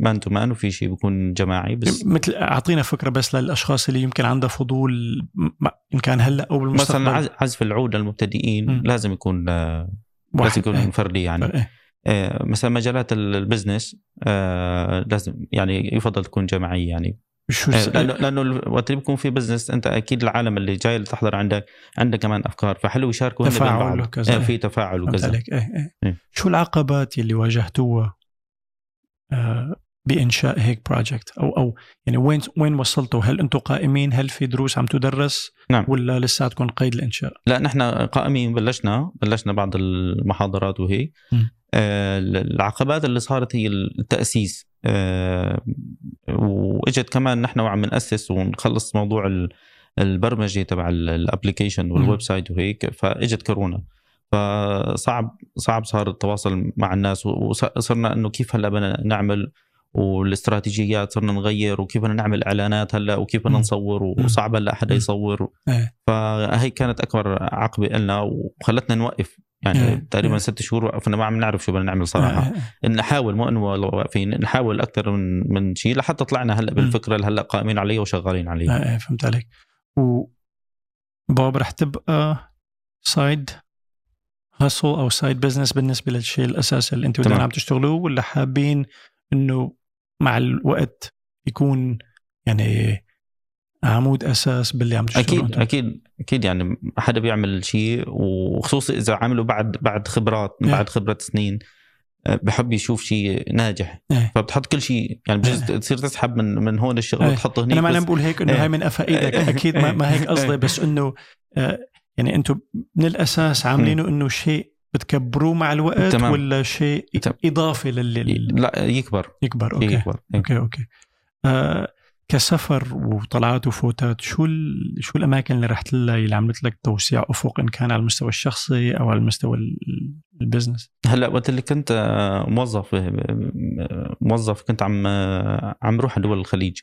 man to man وفي شيء بيكون جماعي بس مثل أعطينا فكرة بس للأشخاص اللي يمكن عندها فضول ان كان هلأ أو بالمستقبل مثلا عز- عزف العود للمبتدئين. لازم يكون آه،. لازم يكون إيه. فردي يعني إيه. آه، مثلا مجالات ال- ال business آه، لازم يعني يفضل تكون جماعيه يعني شو الس- لأنه لأنه ال- وقت اللي بيكون في business أنت أكيد العالم اللي جاي لتحضر عندك عنده كمان أفكار فحلو يشاركوا تفاعل. وكذا. آه، في تفاعل وكذا عليك إيه إيه. إيه. شو العقبات اللي واجهتوها آه، بإنشاء هيك project أو أو يعني وين وين وصلتوا هل أنتم قائمين هل في دروس عم تدرس نعم. ولا لساتكم قيد الإنشاء لا نحن قائمين بلشنا بلشنا بعض المحاضرات وهي العقبات اللي صارت هي التأسيس آه، وإجت كمان نحن وعم نأسس ونخلص موضوع ال- البرمجة تبع ال application وال website وهيك فإجت كورونا فصعب صعب صار التواصل مع الناس وصرنا إنه كيف هلأ بدنا نعمل والاستراتيجيات صرنا نغير وكيف بدنا نعمل إعلانات هلأ وكيف بدنا. نصور وصعب هلأ حدا. يصور إيه. فهي كانت أكبر عقبة لنا وخلتنا نوقف يعني إيه. تقريبا إيه. ست شهور وقفنا ما عم نعرف شو بدنا نعمل صراحة آه. نحاول مو إنه واقفين نحاول أكثر من من شيء لحتى طلعنا هلأ بالفكرة اللي هلأ قائمين عليها وشغالين عليها آه، فهمت عليك وب وب رح تبقى side hustle أو side business بالنسبة للشيء الأساسي اللي أنتم. عم تشتغلوه ولا حابين إنه مع الوقت يكون يعني عمود أساس باللي عم تشتغلوه أكيد أنتم؟ أكيد أكيد يعني حدا بيعمل شيء وخصوصي إذا عمله بعد بعد خبرات إيه. بعد خبرة سنين آه، بحب يشوف شيء ناجح إيه. فبتحط كل شيء يعني بجوز إيه. تصير تسحب من من هون الشغل إيه. وتحطه هنيك أنا ما عم بقول هيك إنه إيه. هاي من قفا إيدك إيه. أكيد ما, ما هيك إيه. قصدي بس إنه آه، يعني أنتم من الأساس عاملينه إنه شيء بتكبروه مع الوقت تمام. ولا شيء تمام. إضافي للي لا يكبر يكبر okay يكبر إيه. okay okay آه كسفر وطلعات وفوتات شو ال... شو الأماكن اللي رحت لها اللي عملت لك توسيع أفق إن كان على المستوى الشخصي أو على المستوى ال- ال business؟ هلأ وقت اللي كنت آه، موظف آه، موظف كنت عم آه، عم روح دول الخليج.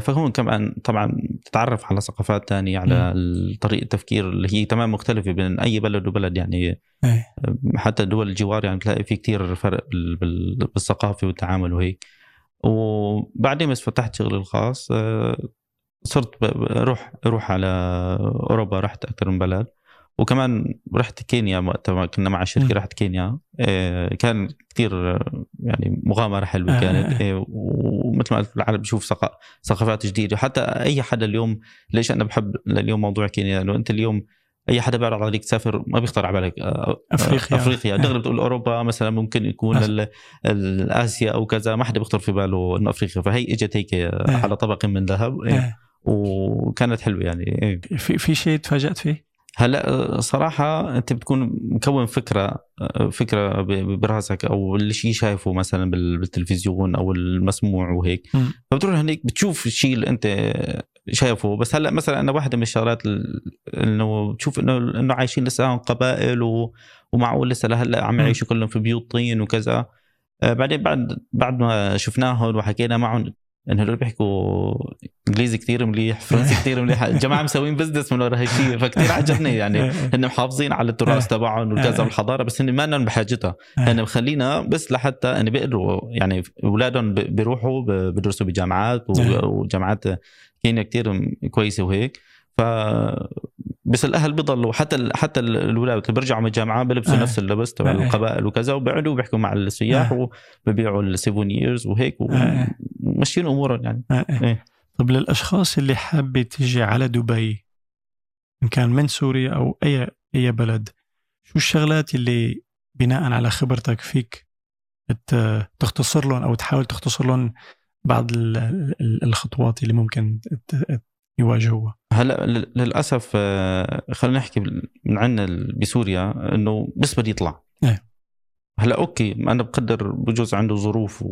فهون كمان طبعا تتعرف على ثقافات تانية على طريقة التفكير اللي هي تمام مختلفة بين أي بلد وبلد يعني إيه. حتى دول الجوار يعني بتلاقي في كتير فرق بال- بال- بالثقافة والتعامل وهيك. وبعدين بس فتحت شغلي الخاص آه، صرت أروح أروح على أوروبا رحت أكثر من بلد. وكمان رحت كينيا وقتها كنا مع. الشركة رحت كينيا. آه، كان كثير يعني مغامرة حلوة آه، كانت. آه. آه، ومثل ما قلت العالم بشوف ثقا- ثقافات جديدة. حتى أي حدا اليوم ليش أنا بحب اليوم موضوع كينيا؟ لأنه أنت اليوم أي حدا بيعرض عليك تسافر ما بيخطر على بالك آه، أفريقيا. أفريقيا آه. دغري بتقول أوروبا مثلا ممكن يكون آه. اسيا أو كذا ما حدا بيخطر في باله إنه أفريقيا فهي إجت هيك على طبق من ذهب إيه. إيه. وكانت حلوة يعني إيه. في في شيء تفاجأت فيه؟ هلا صراحة أنت بتكون مكون فكرة فكرة ب- براسك أو اللي شيء شايفه مثلا بال- بالتلفزيون أو المسموع وهيك. فبتروح هنيك بتشوف الشيء اللي أنت شايفه بس هلا مثلا أنا واحدة من الشغلات ال- إنه بتشوف إنه إنه عايشين لسه قبائل و... ومعقول لسه لهلأ عم. يعيشوا كلهم في بيوت طين وكذا آه، بعدين بعد بعد ما شفناهم وحكينا معهم انه هدول بيحكوا إنجليزي كثير مليح فرنسي كثير مليح. الجماعه مسوين بزنس من ورا هالشيء فكتير عجبني. يعني هن محافظين على التراث تبعهم وكذا والحضارة بس هن ما لهم بحاجتها. هن مخلينا بس لحتى ان بيقدروا يعني أولادهم بيروحوا ب- بيدرسوا بجامعات. وجامعات كينيا كتير كويسة وهيك. ف بس الأهل بيضلوا حتى ال... حتى الاولاد اللي بيرجعوا من الجامعة بيلبسوا آه. نفس اللبس تبع آه. القبائل وكذا وبيقعدوا بيحكوا مع السياح آه. وببيعوا ال souvenirs وهيك آه. وماشيين أمورهم يعني آه، آه. إيه. طب للأشخاص اللي حابة تيجي على دبي إن كان من سوريا أو اي أي بلد شو الشغلات اللي بناء على خبرتك فيك تختصر لهم أو تحاول تختصر لهم بعض ال- ال- الخطوات اللي ممكن يواجهوها هلا لل- للأسف آه، خلينا نحكي من عندنا بسوريا إنه بس بده يطلع إيه. هلا okay أنا بقدر بجوز عنده ظروف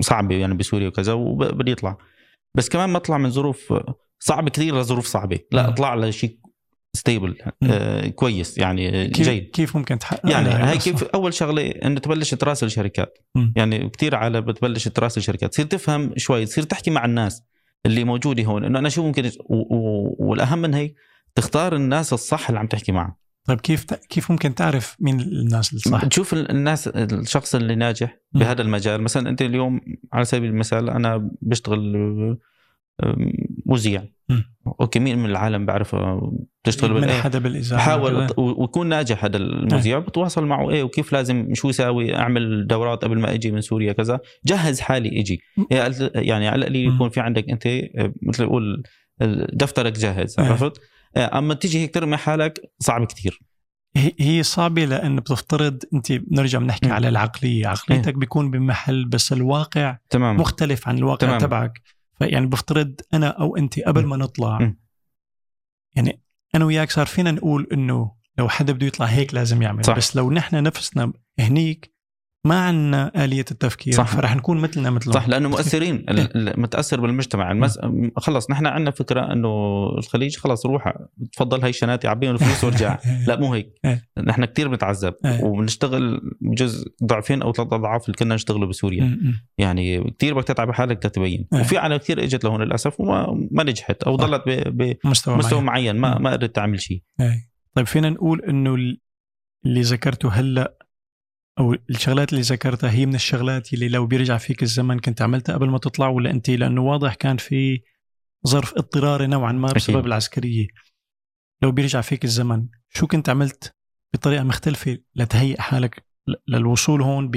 صعبة يعني بسوريا وكذا وبده يطلع بس كمان ما طلع من ظروف صعبة كثير لظروف صعبة لا. اطلع لشيء stable. آه كويس يعني آه، كيف جيد كيف ممكن تحقق يعني القصة؟ كيف أول شغلة إنه تبلش تراسل شركات مم. يعني كثير عالم بتبلش تراسل شركات تصير تفهم شوي تصير تحكي مع الناس اللي موجوده هون إنه أنا شو ممكن. والأهم من هيك تختار الناس الصح اللي عم تحكي معه طيب كيف كيف ممكن تعرف مين الناس الصح؟ تشوف ال- الناس الشخص اللي ناجح. بهذا المجال مثلا أنت اليوم على سبيل المثال أنا بشتغل مذيع مم. أوكي مين من العالم بعرف بتشتغل من بالإيه؟ حدا بالاذاعه و- ويكون ناجح هذا المذيع بتواصل معه. إيه وكيف لازم شو يساوي؟ أعمل دورات قبل ما أجي من سوريا كذا. جهز حالي أجي. يعني على القليل. يكون في عندك أنت آه، مثل يقول دفترك جاهز إيه. عرفت؟ آه، أما تيجي هيك ترمي حالك صعب كتير. هي- هي صعبة لأن بتفترض أنت بنرجع بنحكي. على العقلية. عقليتك بيكون بمحل بس الواقع تمام مختلف عن الواقع تمام. تبعك. فيعني بفترض أنا أو أنت قبل ما نطلع. يعني أنا وياك صار فينا نقول إنه لو حدا بده يطلع هيك لازم يعمل صح. بس لو نحن نفسنا هنيك ما عندنا آلية التفكير صح. فرح نكون مثلنا مثلهم صح لأنه مؤثرين متأثر بالمجتمع المس... خلص نحن عندنا فكرة إنه الخليج خلص روح تفضل هاي الشناتي عبيهم الفلوس وارجع لا مو هيك إيه. نحن كتير بنتعذب إيه. وبنشتغل بجزء ضعفين أو ثلاث أضعاف اللي كنا نشتغله بسوريا. يعني كتير بدك تتعب حالك تتبين إيه. وفي عالم كتير إجت لهون للأسف وما ما نجحت صح. ضلت ب- مستوى, بمستوى معين. معين ما. ما قدرت تعمل شيء. طيب فينا نقول ال- اللي ذكرته هلأ أو الشغلات اللي ذكرتها هي من الشغلات اللي لو بيرجع فيك الزمن كنت عملتها قبل ما تطلع ولا أنت لأنه واضح كان في ظرف اضطراري نوعا ما بسبب أكيد. العسكرية لو بيرجع فيك الزمن شو كنت عملت بطريقة مختلفة لتهيئ حالك للوصول هون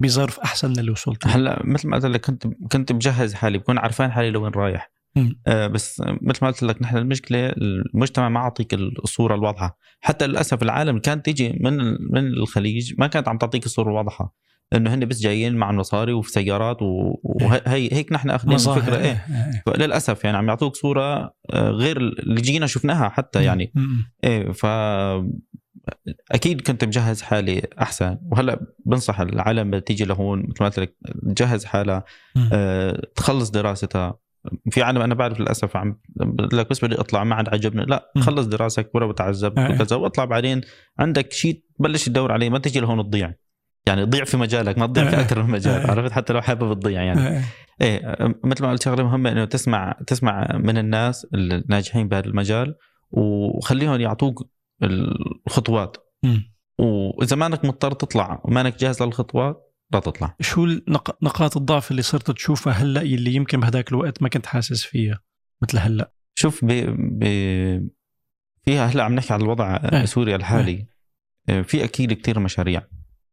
بظرف أحسن من اللي وصلت؟ هلأ مثل ما قلت لك كنت كنت مجهز حالي بكون عارفان حالي لوين رايح بس مثل ما قلت لك نحن المشكلة المجتمع ما عطيك الصورة الواضحة. حتى للأسف العالم كانت تيجي من من الخليج ما كانت عم تعطيك الصورة الواضحة. إنه هن بس جايين مع مصاري وفي سيارات وهي هيك نحن أخذين الفكرة. إيه، إيه إيه. للاسف يعني عم يعطوك صورة آه، غير اللي جينا شفناها حتى يعني. إيه ف أكيد كنت مجهز حالي أحسن. وهلأ بنصح العالم تيجي لهون مثل ما قلت لك تجهز حالها. آه، تخلص دراستها. في عالم أنا بعرف للأسف عم لك بس بدي أطلع ما عاد عجبني لا. خلص دراستك ورا بتعذب آه. وكذا واطلع بعدين عندك شيء تبلش تدور عليه ما تجي لهون تضيع يعني تضيع في مجالك ما تضيع في آه. أكثر من مجال آه. عرفت حتى لو حابب تضيع يعني إيه. إيه مثل ما قلت شغلة مهمة إنه تسمع تسمع من الناس الناجحين بهذا المجال وخليهم يعطوك الخطوات. وإذا مانك مضطر تطلع ومانك جاهز للخطوات لا تطلع شو نقاط الضعف اللي صرت تشوفها هلأ اللي يمكن بهداك الوقت ما كنت حاسس فيها مثل هلأ شوف ب... ب... فيها هلأ عم نحكي على الوضع إيه. سوريا الحالي آه، في أكيد كثير مشاريع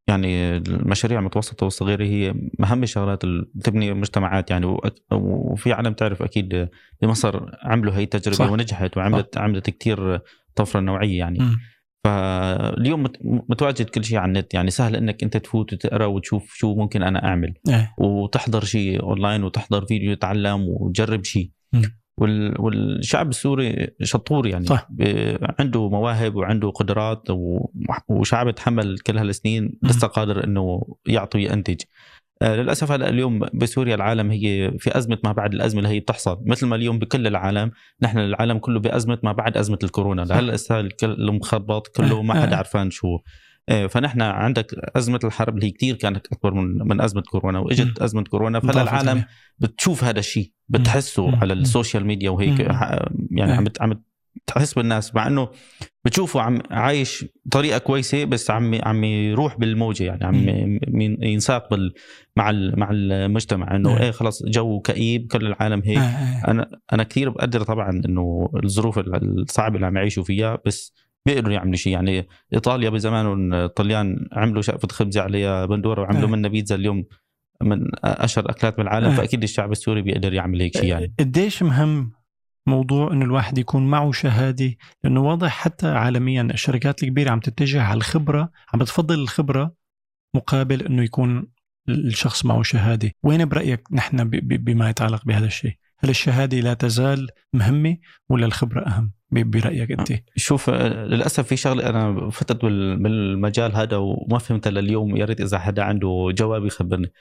يعني المشاريع المتوسطة والصغيرة هي اهم الشغلات اللي بتبني مجتمعات يعني وفي عالم تعرف أكيد بمصر عملوا هي التجربه صح. ونجحت وعملت صح. عملت كثير طفرة نوعية يعني مم. فاليوم مت- متواجد كل شيء على النت يعني سهل إنك أنت تفوت وتقرأ وتشوف شو ممكن أنا أعمل إيه. وتحضر شيء أونلاين وتحضر فيديو تتعلم وتجرب شيء. والشعب السوري شطور يعني صح. عنده مواهب وعنده قدرات. وشعب تحمل كل هالسنين. لسه قادر إنه يعطي وينتج آه، للأسف هلا اليوم بسوريا العالم هي في أزمة ما بعد الأزمة اللي هي بتحصل مثل ما اليوم بكل العالم نحن العالم كله بأزمة ما بعد أزمة الكورونا. هلا لسه الكل مخبط كله ما حدا آه. عرفان شو آه، فنحن عندك أزمة الحرب اللي هي كثير كانت أكبر من من أزمة كورونا وإجت أزمة كورونا فهلا العالم. بتشوف هذا الشيء بتحسه. على. ال social media وهيك يعني. عم عم تحس بالناس مع إنه بتشوفه عم عايش طريقة كويسة بس عم عم يروح بالموجة يعني عم م- ينساق بال مع مع المجتمع إنه. إيه خلص جو كئيب كل العالم هيك آه، آه. أنا أنا كثير بقدر طبعا إنه الظروف الصعبة اللي عم يعيشوا فيها بس بيقدروا يعملوا شيء يعني إيطاليا بزمانهم الطليان عملوا شقفة خبزه عليها بندوره وعملوا آه. منها بيتزا اليوم من أشهر أكلات بالعالم. فأكيد الشعب السوري بيقدر يعمل هيك شيء يعني قديش مهم موضوع إنه الواحد يكون معه شهادة لأنه واضح حتى عالميا الشركات الكبيرة عم تتجه على الخبرة عم بتفضل الخبرة مقابل إنه يكون الشخص معه شهادة. وين برأيك نحن بما يتعلق بهذا الشيء؟ هل الشهادة لا تزال مهمة ولا الخبرة أهم؟ برأيك أنت؟ شوف آه، للأسف في شغلة أنا فتت بال- بالمجال هذا وما فهمتها لليوم يا ريت إذا حدا عنده جواب يخبرني.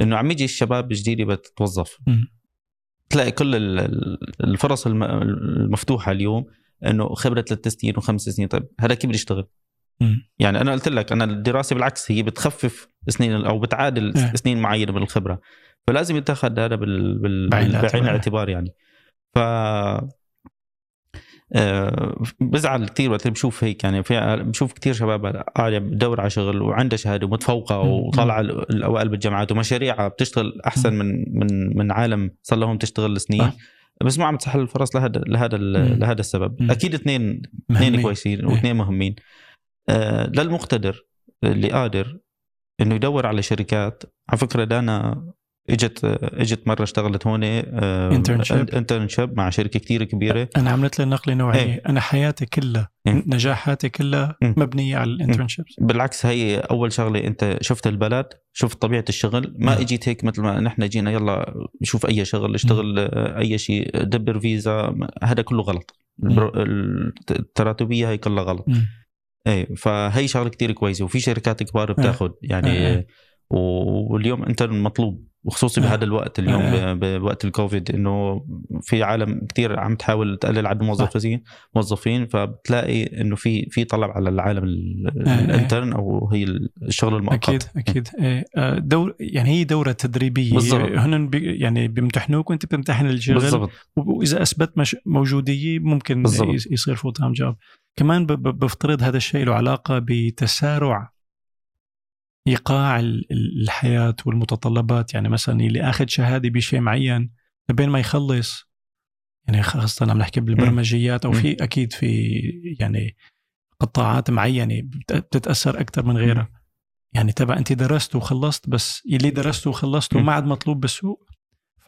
إنه عم يجي الشباب الجديده بتتوظف. تلاقي كل ال- ال- الفرص الم- المفتوحة اليوم إنه خبرة ثلاث سنين وخمس سنين طيب هذا كيف بده يشتغل؟ يعني أنا قلت لك أنا الدراسة بالعكس هي بتخفف سنين أو بتعادل إيه. سنين معينة من الخبره فلازم يتاخذ هذا بال... بال... بعين الاعتبار. يعني ف بزعل كثير وقت بشوف هيك يعني في بشوف كثير شباب قاعدة بتدور على شغل وعندها شهادة ومتفوقه. وطالعة الأوائل بالجامعات ومشاريعها بتشتغل أحسن من من من عالم صار لهم تشتغل سنين. بس ما عم تسهل الفرص لهذا لهذا. لهذا السبب مم. أكيد اثنين. اثنين كويسين واثنين مهمين آه للمقتدر اللي قادر إنه يدور على شركات على فكرة دانا إجت إجت مرة اشتغلت هون. internship مع شركة كثير كبيرة أنا عملت لي نقلة نوعية إيه. أنا حياتي كلها إيه. نجاحاتي كلها مم. مبنية على ال internships بالعكس هي أول شغلة أنت شفت البلد شفت طبيعة الشغل ما مم. إجيت هيك مثل ما نحن جينا يلا شوف أي شغل اشتغل آه، أي شيء دبر فيزا هذا كله غلط التراتبية هي كلها غلط. إيه فهي شغلة كتير كويسة وفي شركات كبار بتاخذ يعني إيه. واليوم انت مطلوب وخصوصي إيه. بهذا الوقت اليوم إيه. ب- بوقت الكوفيد إنه في عالم كتير عم تحاول تقلل عدد الموظفين موظفين فبتلاقي إنه في في طلب على العالم ال- إيه. ال intern أو هي الشغل المؤقت أكيد أكيد إيه. آه، دور يعني هي دورة تدريبية بالضبط. هن بي يعني بيمتحنوك وأنت بتمتحن الشغل بالضبط وإذا أثبت مش موجودية ممكن بالضبط. يص- يصير full time job كمان بفترض هذا الشيء له علاقة بتسارع إيقاع ال- ال- الحياة والمتطلبات. يعني مثلا اللي آخذ شهادة بشيء معين لبين ما يخلص يعني خاصة عم نحكي بالبرمجيات أو. في أكيد في يعني قطاعات معينة بت- بتتأثر أكثر من غيرها. يعني تبع أنت درست وخلصت بس اللي درسته وخلصته. ما عاد مطلوب بالسوق.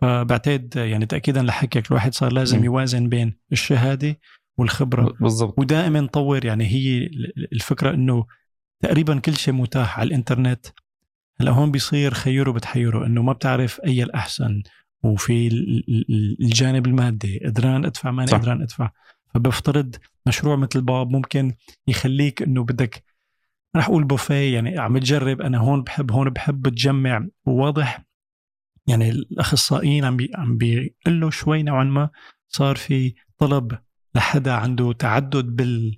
فبعتقد يعني تاكيدا لحكيك الواحد صار لازم. يوازن بين الشهادة والخبرة. بالضبط. ودائما نطور يعني هي ال- الفكرة إنه تقريبا كل شيء متاح على الإنترنت. هلأ هون بيصير خيره بتحيره إنه ما بتعرف أي الأحسن وفي ال- ال- الجانب المادي قدران ادفع ماني. قدران ادفع. فبفترض مشروع مثل باب ممكن يخليك إنه بدك رح أقول بوفيه يعني عم تجرب. أنا هون بحب هون بحب بتجمع وواضح يعني الأخصائيين عم بي عم بيقولوا شوي نوعا ما صار في طلب لحدا عنده تعدد بال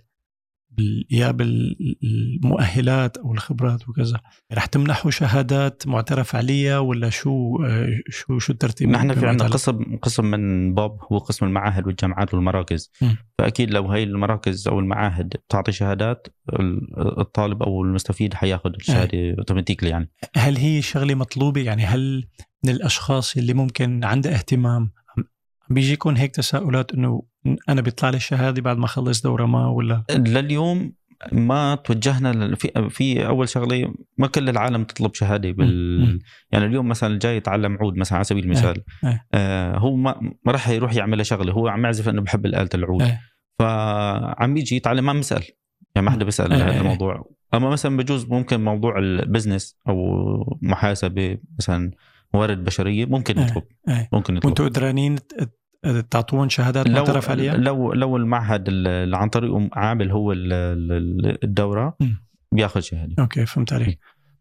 بال يا بالمؤهلات أو الخبرات وكذا. رح تمنحوا شهادات معترف عليها ولا شو آه، شو شو الترتيب؟ نحن في عندنا؟ قسم قسم من بوب هو قسم المعاهد والجامعات والمراكز. مم. فأكيد لو هي المراكز أو المعاهد تعطي شهادات ال- الطالب أو المستفيد حياخذ الشهادة automatically يعني. هل هي شغلة مطلوبة؟ يعني هل من الأشخاص اللي ممكن عنده اهتمام؟ بيجيكم هيك تساؤلات إنه أنا بيطلع لي الشهاده بعد ما اخلص دورة ما ولا لليوم ما توجهنا في في أول شغلة ما كل العالم تطلب شهادة بال. يعني اليوم مثلا الجاي يتعلم عود مثلا على سبيل المثال إيه. آه هو ما راح يروح يعملها شغلة هو عم يعزف إنه بحب الآلة العود إيه. فعم يجي يتعلم ما بيسال يعني ما حدا بيسأل إيه. هذا الموضوع أما مثلا بجوز ممكن موضوع ال business أو محاسبة مثلا موارد بشرية ممكن إيه. يطلب إيه. ممكن يطلب وأنتم قدرانين تعطون شهادات معترف عليها؟ لو لو المعهد اللي عن طريقه عامل هو ال- ال- الدورة. بياخذ شهادة okay فهمت عليك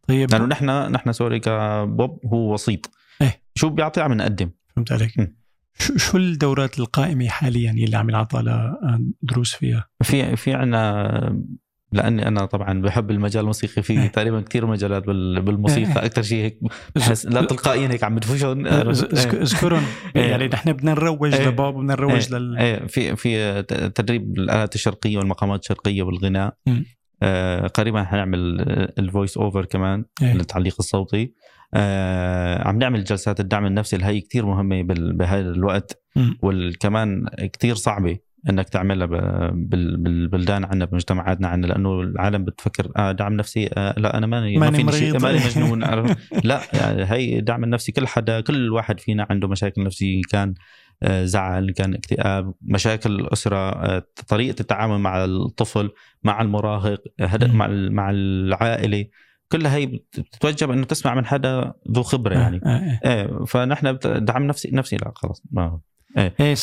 طيب لأنه نحن نحن sorry كبوب هو وسيط إيه. شو بيعطي عم نقدم فهمت عليك مم. شو شو الدورات القائمة حاليا اللي عم ينعطى لها دروس فيها؟ في في عنا لأني أنا طبعا بحب المجال الموسيقي في إيه. تقريبا كثير مجالات بال- بالموسيقى أكثر شيء هيك بحس لا تلقائيا هيك عم بدفشهم اذك- اذكرهم إيه. يعني نحن بدنا نروج إيه. لباب بدنا نروج لل إيه في في تدريب الآلات الشرقية والمقامات الشرقية والغناء. آه قريبا حنعمل ال voice over كمان إيه. التعليق الصوتي آه عم نعمل جلسات الدعم النفسي اللي هي كثير مهمه بهذا الوقت مم. والكمان كثير صعبة إنك تعملها بالبلدان عندنا بمجتمعاتنا عندنا لأنه العالم بتفكر آه دعم نفسي آه لا أنا ماني ما فيني شيء مريض. ماني مجنون؟ لا يعني هي الدعم النفسي كل حدا كل واحد فينا عنده مشاكل نفسية كان آه، زعل كان اكتئاب مشاكل الأسرة آه، طريقة التعامل مع الطفل مع المراهق. مع مع العائلة كلها هي بت- بتتوجب إنه تسمع من حدا ذو خبرة يعني آه، آه. إيه فنحن دعم نفسي نفسي لا خلص ما إيه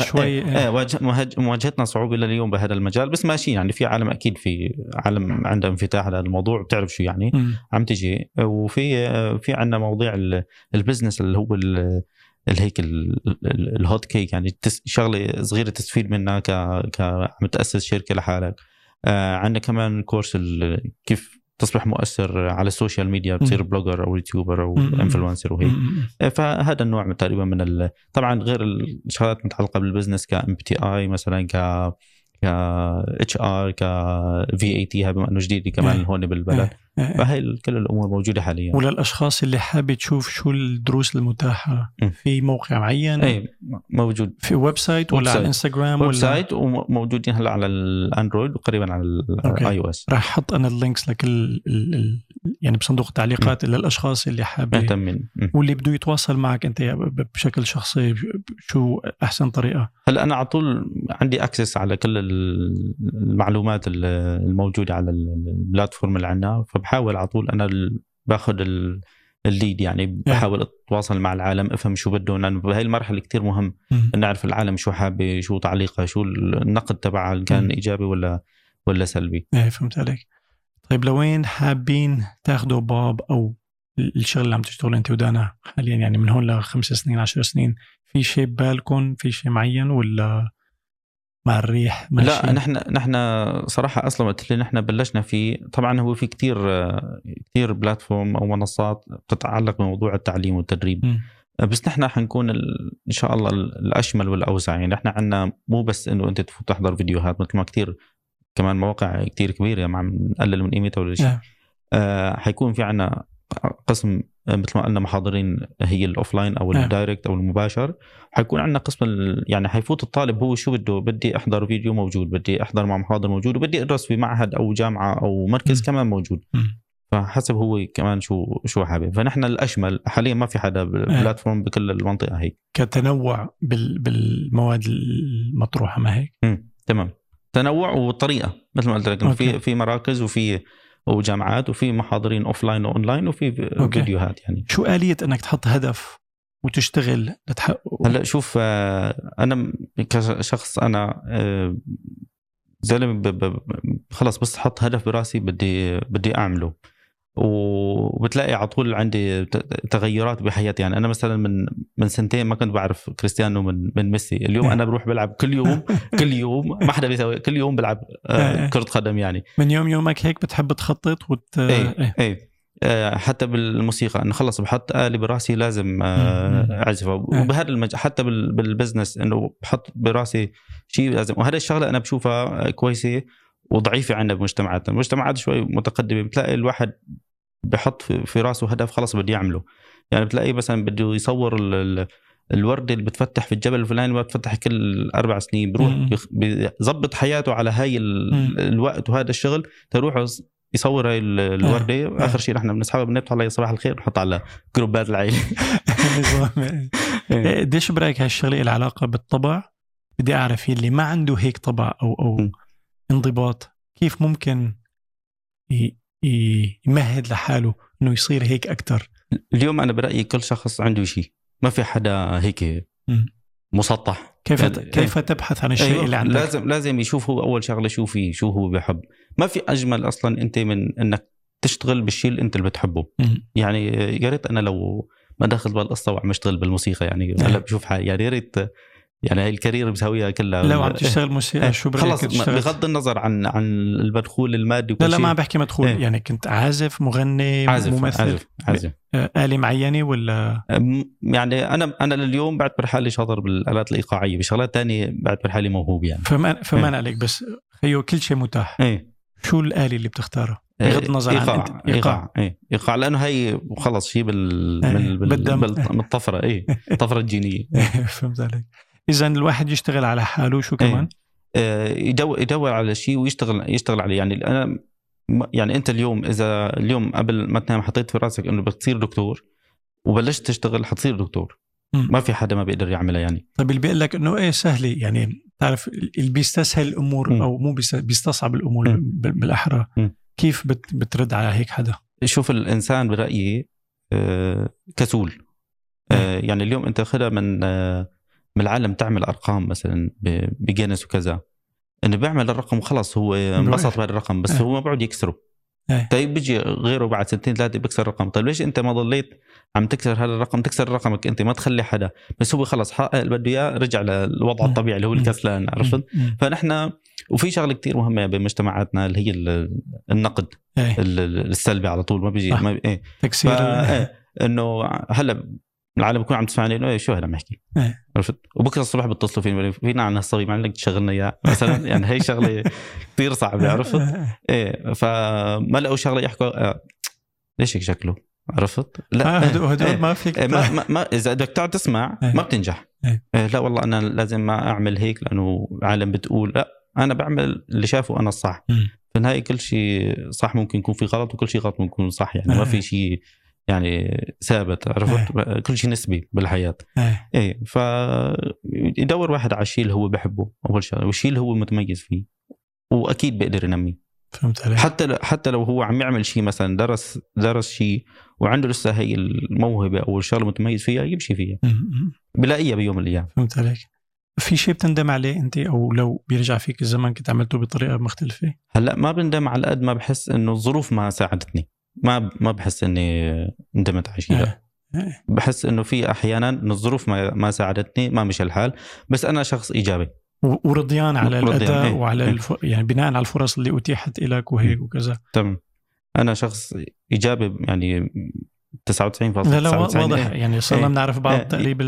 شوي إيه, إيه. إيه واجه- مواجه- مواجهتنا صعوبة لليوم بهذا المجال بس ماشي يعني في عالم أكيد في عالم عنده انفتاح على الموضوع بتعرف شو يعني مم. عم تجي وفي في عندنا مواضيع ال- ال business اللي هو ال- اللي هيك ال- ال- ال hot cake يعني شغلة صغيرة تستفيد منها ك ك عم تأسس شركة لحالك آه عندنا كمان course كيف تصبح مؤثر على ال social media تصير blogger أو YouTuber أو. influencer وهيك مم. فهذا النوع من تقريبا من ال... طبعا غير الشغلات المتعلقه بال business ك MBA مثلا ك ك HR ك VAT بما إنه جديد كمان إيه. هون بالبلد إيه. فهي ال- كل الأمور موجودة حاليا وللأشخاص اللي حابة تشوف شو الدروس المتاحة. في موقع معين اي موجود في website ولا على. الانستغرام website وموجودين هلأ على ال Android وقريبا على. ال iOS راح أحط أنا ال links لكل. يعني بصندوق التعليقات للاشخاص اللي مم. واللي بده يتواصل معك أنت بشكل شخصي شو أحسن طريقة؟ هلا أنا على طول عندي access على كل ال- المعلومات ال- الموجودة على ال- ال platform اللي عندنا فبحاول على طول أنا باخذ ال- ال lead يعني بحاول أتواصل مع العالم أفهم شو بدهم لأنه بهي المرحلة كتير مهم. نعرف العالم شو حابة شو تعليقها شو النقد تبعها كان. إيجابي ولا ولا سلبي. إيه فهمت عليك. طيب لوين حابين تاخذوا باب أو الشغل اللي عم تشتغل أنت ودانا حاليا؟ يعني من هون لخمس سنين عشر سنين في شيء ببالكم؟ في شيء معين ولا مع الريح ماشي لا نحن نحن صراحة أصلا وقت اللي نحن بلشنا فيه طبعا هو في كتير كتير بلاتفورم أو منصات بتتعلق بموضوع التعليم والتدريب. مم. بس نحن حنكون إن شاء الله ال- الأشمل والأوسع. يعني نحن عندنا مو بس إنه أنت تفوت تحضر فيديوهات مثل ما كتير كمان مواقع كتير كبيرة ما عم نقلل من قيمتها ولا شيء آه. آه حيكون في عندنا قسم آه، مثل ما قلنا محاضرين هي ال offline أو آه. ال direct أو المباشر حيكون عندنا قسم يعني حيفوت الطالب هو شو بده بدي أحضر فيديو موجود بدي أحضر مع محاضر موجود وبدي أدرس في معهد أو جامعة أو مركز م. كمان موجود مم. فحسب هو كمان شو شو حابب فنحن الأشمل حاليا ما في حدا platform بكل المنطقة هي كتنوع بال... بالمواد المطروحة ما هيك مم. تمام تنوع والطريقة مثل ما قلت لك. في في مراكز وفي وجامعات وفي محاضرين offline و online وفي okay. فيديوهات يعني شو آلية إنك تحط هدف وتشتغل لتحققه هلأ شوف آه، أنا كشخص أنا آه، زلمة خلص بس حط هدف براسي بدي بدي أعمله وبتلاقي على طول عندي تغيرات بحياتي. يعني أنا مثلا من من سنتين ما كنت بعرف كريستيانو من من ميسي. اليوم أنا بروح بلعب كل يوم كل يوم ما حدا بيسوي كل يوم بلعب آه، كرة قدم يعني. من يوم يومك هيك بتحب تخطط وت... إيه إيه. آه، حتى بالموسيقى. إنه خلص بحط آلة براسي لازم آه،. اعزفها وبهذا المج... حتى بال- بالبزنس إنه بحط براسي شيء لازم. وهذا الشغلة أنا بشوفها كويسة وضعيفة عندنا بمجتمعاتنا، المجتمعات شوي متقدمة. بتلاقي الواحد بحط في في راسه هدف خلص بدي يعمله. يعني بتلاقي مثلا بده يصور ال... ال... الوردة اللي بتفتح في الجبل الفلاني ما بتفتح كل أربع سنين. بروح بيظبط حياته على هاي. الوقت وهذا الشغل. تروح يصور هاي ال- الوردة آه. آخر شيء نحن بنسحبها بنبت على صباح الخير بنحطها على جروبات العيلة. نظام. إيه، قديش برأيك هالشغله لها علاقة بالطبع؟ بدي أعرف يلي ما عنده هيك طبع أو أو. انضباط. كيف ممكن يمهد لحاله إنه يصير هيك أكثر اليوم أنا برأيي كل شخص عنده شيء. ما في حدا هيك. مسطح. كيف يعني- كيف تبحث عن الشيء أيوة، اللي عندك؟ لازم لازم يشوف هو أول شغلة شو فيه شو هو بيحب ما في أجمل أصلا أنت من إنك تشتغل بالشيء اللي أنت اللي بتحبه. يعني يا ريت أنا لو ما داخل بالقصة وعم أشتغل بالموسيقى يعني هلا بشوف حالي يعني يا ريت يعني هاي الكارير مسويها كلها. لو عم تشتغل موسيقى شو برأيك خلص؟ بغض النظر عن عن المدخول المادي لا وكل لا شيء. ما عم بحكي مدخول. إيه. يعني كنت عازف مغني عازف ممثل. عازف عازف. آه، آلة معينة ولا؟ يعني أنا أنا لليوم بعتبر حالي شاطر بالآلات الإيقاعية بشغلات تانية بعتبر حالي موهوب يعني. فما فما إيه. عليك بس خيو كل شيء متاح. إيه. شو الآلة اللي بتختارها؟ بغض النظر عن إيقاع أنت- إيقاع. إيه. إيقاع لأنه هي خلص شيء بال, إيه، بال... بال... بالدم. بال... بالطفرة إيه. الطفره الجينية. فهمت عليك. إذا الواحد يشتغل على حاله شو كمان؟ آه، يدور يدور على شيء ويشتغل يشتغل عليه يعني أنا م- يعني أنت اليوم إذا اليوم قبل ما تنام حطيت في راسك إنه بدك تصير دكتور وبلشت تشتغل حتصير دكتور. ما في حدا ما بيقدر يعملها يعني طيب اللي بيقول لك إنه إيه سهلة يعني تعرف اللي بيستسهل الأمور مم. أو مو بيست- بيستصعب الأمور. بال- بالأحرى مم. كيف بت بترد على هيك حدا؟ شوف الإنسان برأيي آه، كسول آه، يعني اليوم أنت خدها من آه، من العالم تعمل أرقام مثلا ب- بجينس وكذا إنه بيعمل الرقم وخلص هو انبسط بهذا الرقم بس إيه. هو ما بيقعد يكسره إيه. طيب بيجي غيره بعد سنتين ثلاثة بيكسر الرقم طيب ليش أنت ما ضليت عم تكسر هذا الرقم تكسر رقمك أنت ما تخلي حدا بس هو خلص حقق اللي بده إياه رجع للوضع مم. الطبيعي اللي هو. الكسلان عرفت. فنحن وفي شغلة كتير مهمة بمجتمعاتنا اللي هي ال- النقد إيه ال- ال- السلبي على طول ما بيجي. ما بي... إيه تكسير ف- إيه، إنه هلأ العالم بكون عم تسمعني إنه إيه شو هذا عم يحكي إيه. عرفت وبكرة الصبح بتصلوا فيني فينا عن هالصبي ما لك تشغلنا إياه مثلا يعني هي شغلة كثير صعبة عرفت إيه فما لقوا شغلة يحكوا آه، ليش هيك شكله عرفت آه، لا هدول هدول إيه. ما فيك إيه، ما, ما, ما إذا بدك تقعد تسمع إيه. ما بتنجح إيه. إيه، لا والله أنا لازم ما أعمل هيك لأنه العالم بتقول لا أنا بعمل اللي شافه أنا الصح. في النهايه كل شيء صح ممكن يكون في غلط وكل شيء غلط ممكن يكون صح يعني ما إيه. في شيء يعني ثابت عرفت؟ كل شيء نسبي بالحياة. إيه. إيه ف يدور واحد على الشيء اللي هو بحبه أول شغله والشيء اللي هو متميز فيه. وأكيد بيقدر ينميه. فهمت عليك. حتى حتى لو هو عم يعمل شيء مثلا درس درس شيء وعنده لسه هي الموهبة أو الشغلة متميز فيها يمشي فيها. بلاقيها بيوم من الأيام. فهمت عليك. في شيء بتندم عليه أنت أو لو بيرجع فيك الزمن كنت عملته بطريقة مختلفة؟ هلأ ما بندم على قد ما بحس إنه الظروف ما ساعدتني. ما ما بحس إني ندمت على شيء لا إيه. إيه. بحس إنه في أحيانا الظروف ما ما ساعدتني ما مشى الحال بس أنا شخص إيجابي ورضيان على ورضيان، الأداء إيه. وعلى إيه. الف... يعني بناء على الفرص اللي أتيحت لك وهيك وكذا تمام أنا شخص إيجابي يعني 99.99 لا لا واضح إيه. يعني صرنا إيه. بنعرف بعض إيه. تقريبا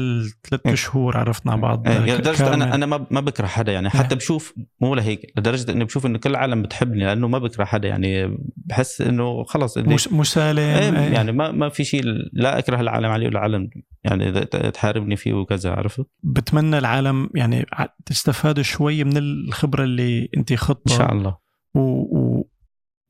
إيه. شهور عرفنا بعض يعني لدرجة. أنا أنا ما بكره حدا يعني حتى بشوف مو لهيك لدرجة إني بشوف إنه كل العالم بتحبني لأنه ما بكره حدا يعني بحس إنه خلص مس- مسالم. يعني ما ما في شيء لا أكره العالم عليه ولا العالم يعني إذا تحاربني فيه وكذا عرفت بتمنى العالم يعني تستفادوا شوي من الخبرة اللي أنت إن خطها شاء الله و... و...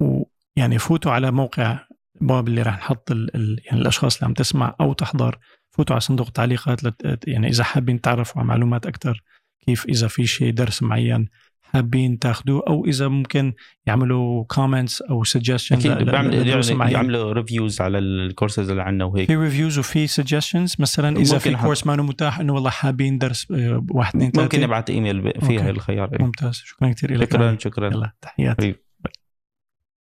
و... يعني فوتوا على موقع باب اللي راح نحط ال... ال... يعني الأشخاص اللي عم تسمع أو تحضر فوتوا على صندوق التعليقات لت... يعني إذا حابين تعرفوا على معلومات أكثر كيف إذا في شيء درس معين حابين تاخذوه أو إذا ممكن يعملوا comments أو suggestions أكيد بعمل يعني يعملوا reviews على الكورسز اللي عندنا وهيك. في reviews وفي suggestions مثلا إذا في course ما متاح إنه والله حابين درس آه، واحد اثنين ثلاثة. ممكن نبعث ايميل فيها. الخيار إيه. ممتاز. شكرا كثير لك شكرا شكرا. يلا تحياتي.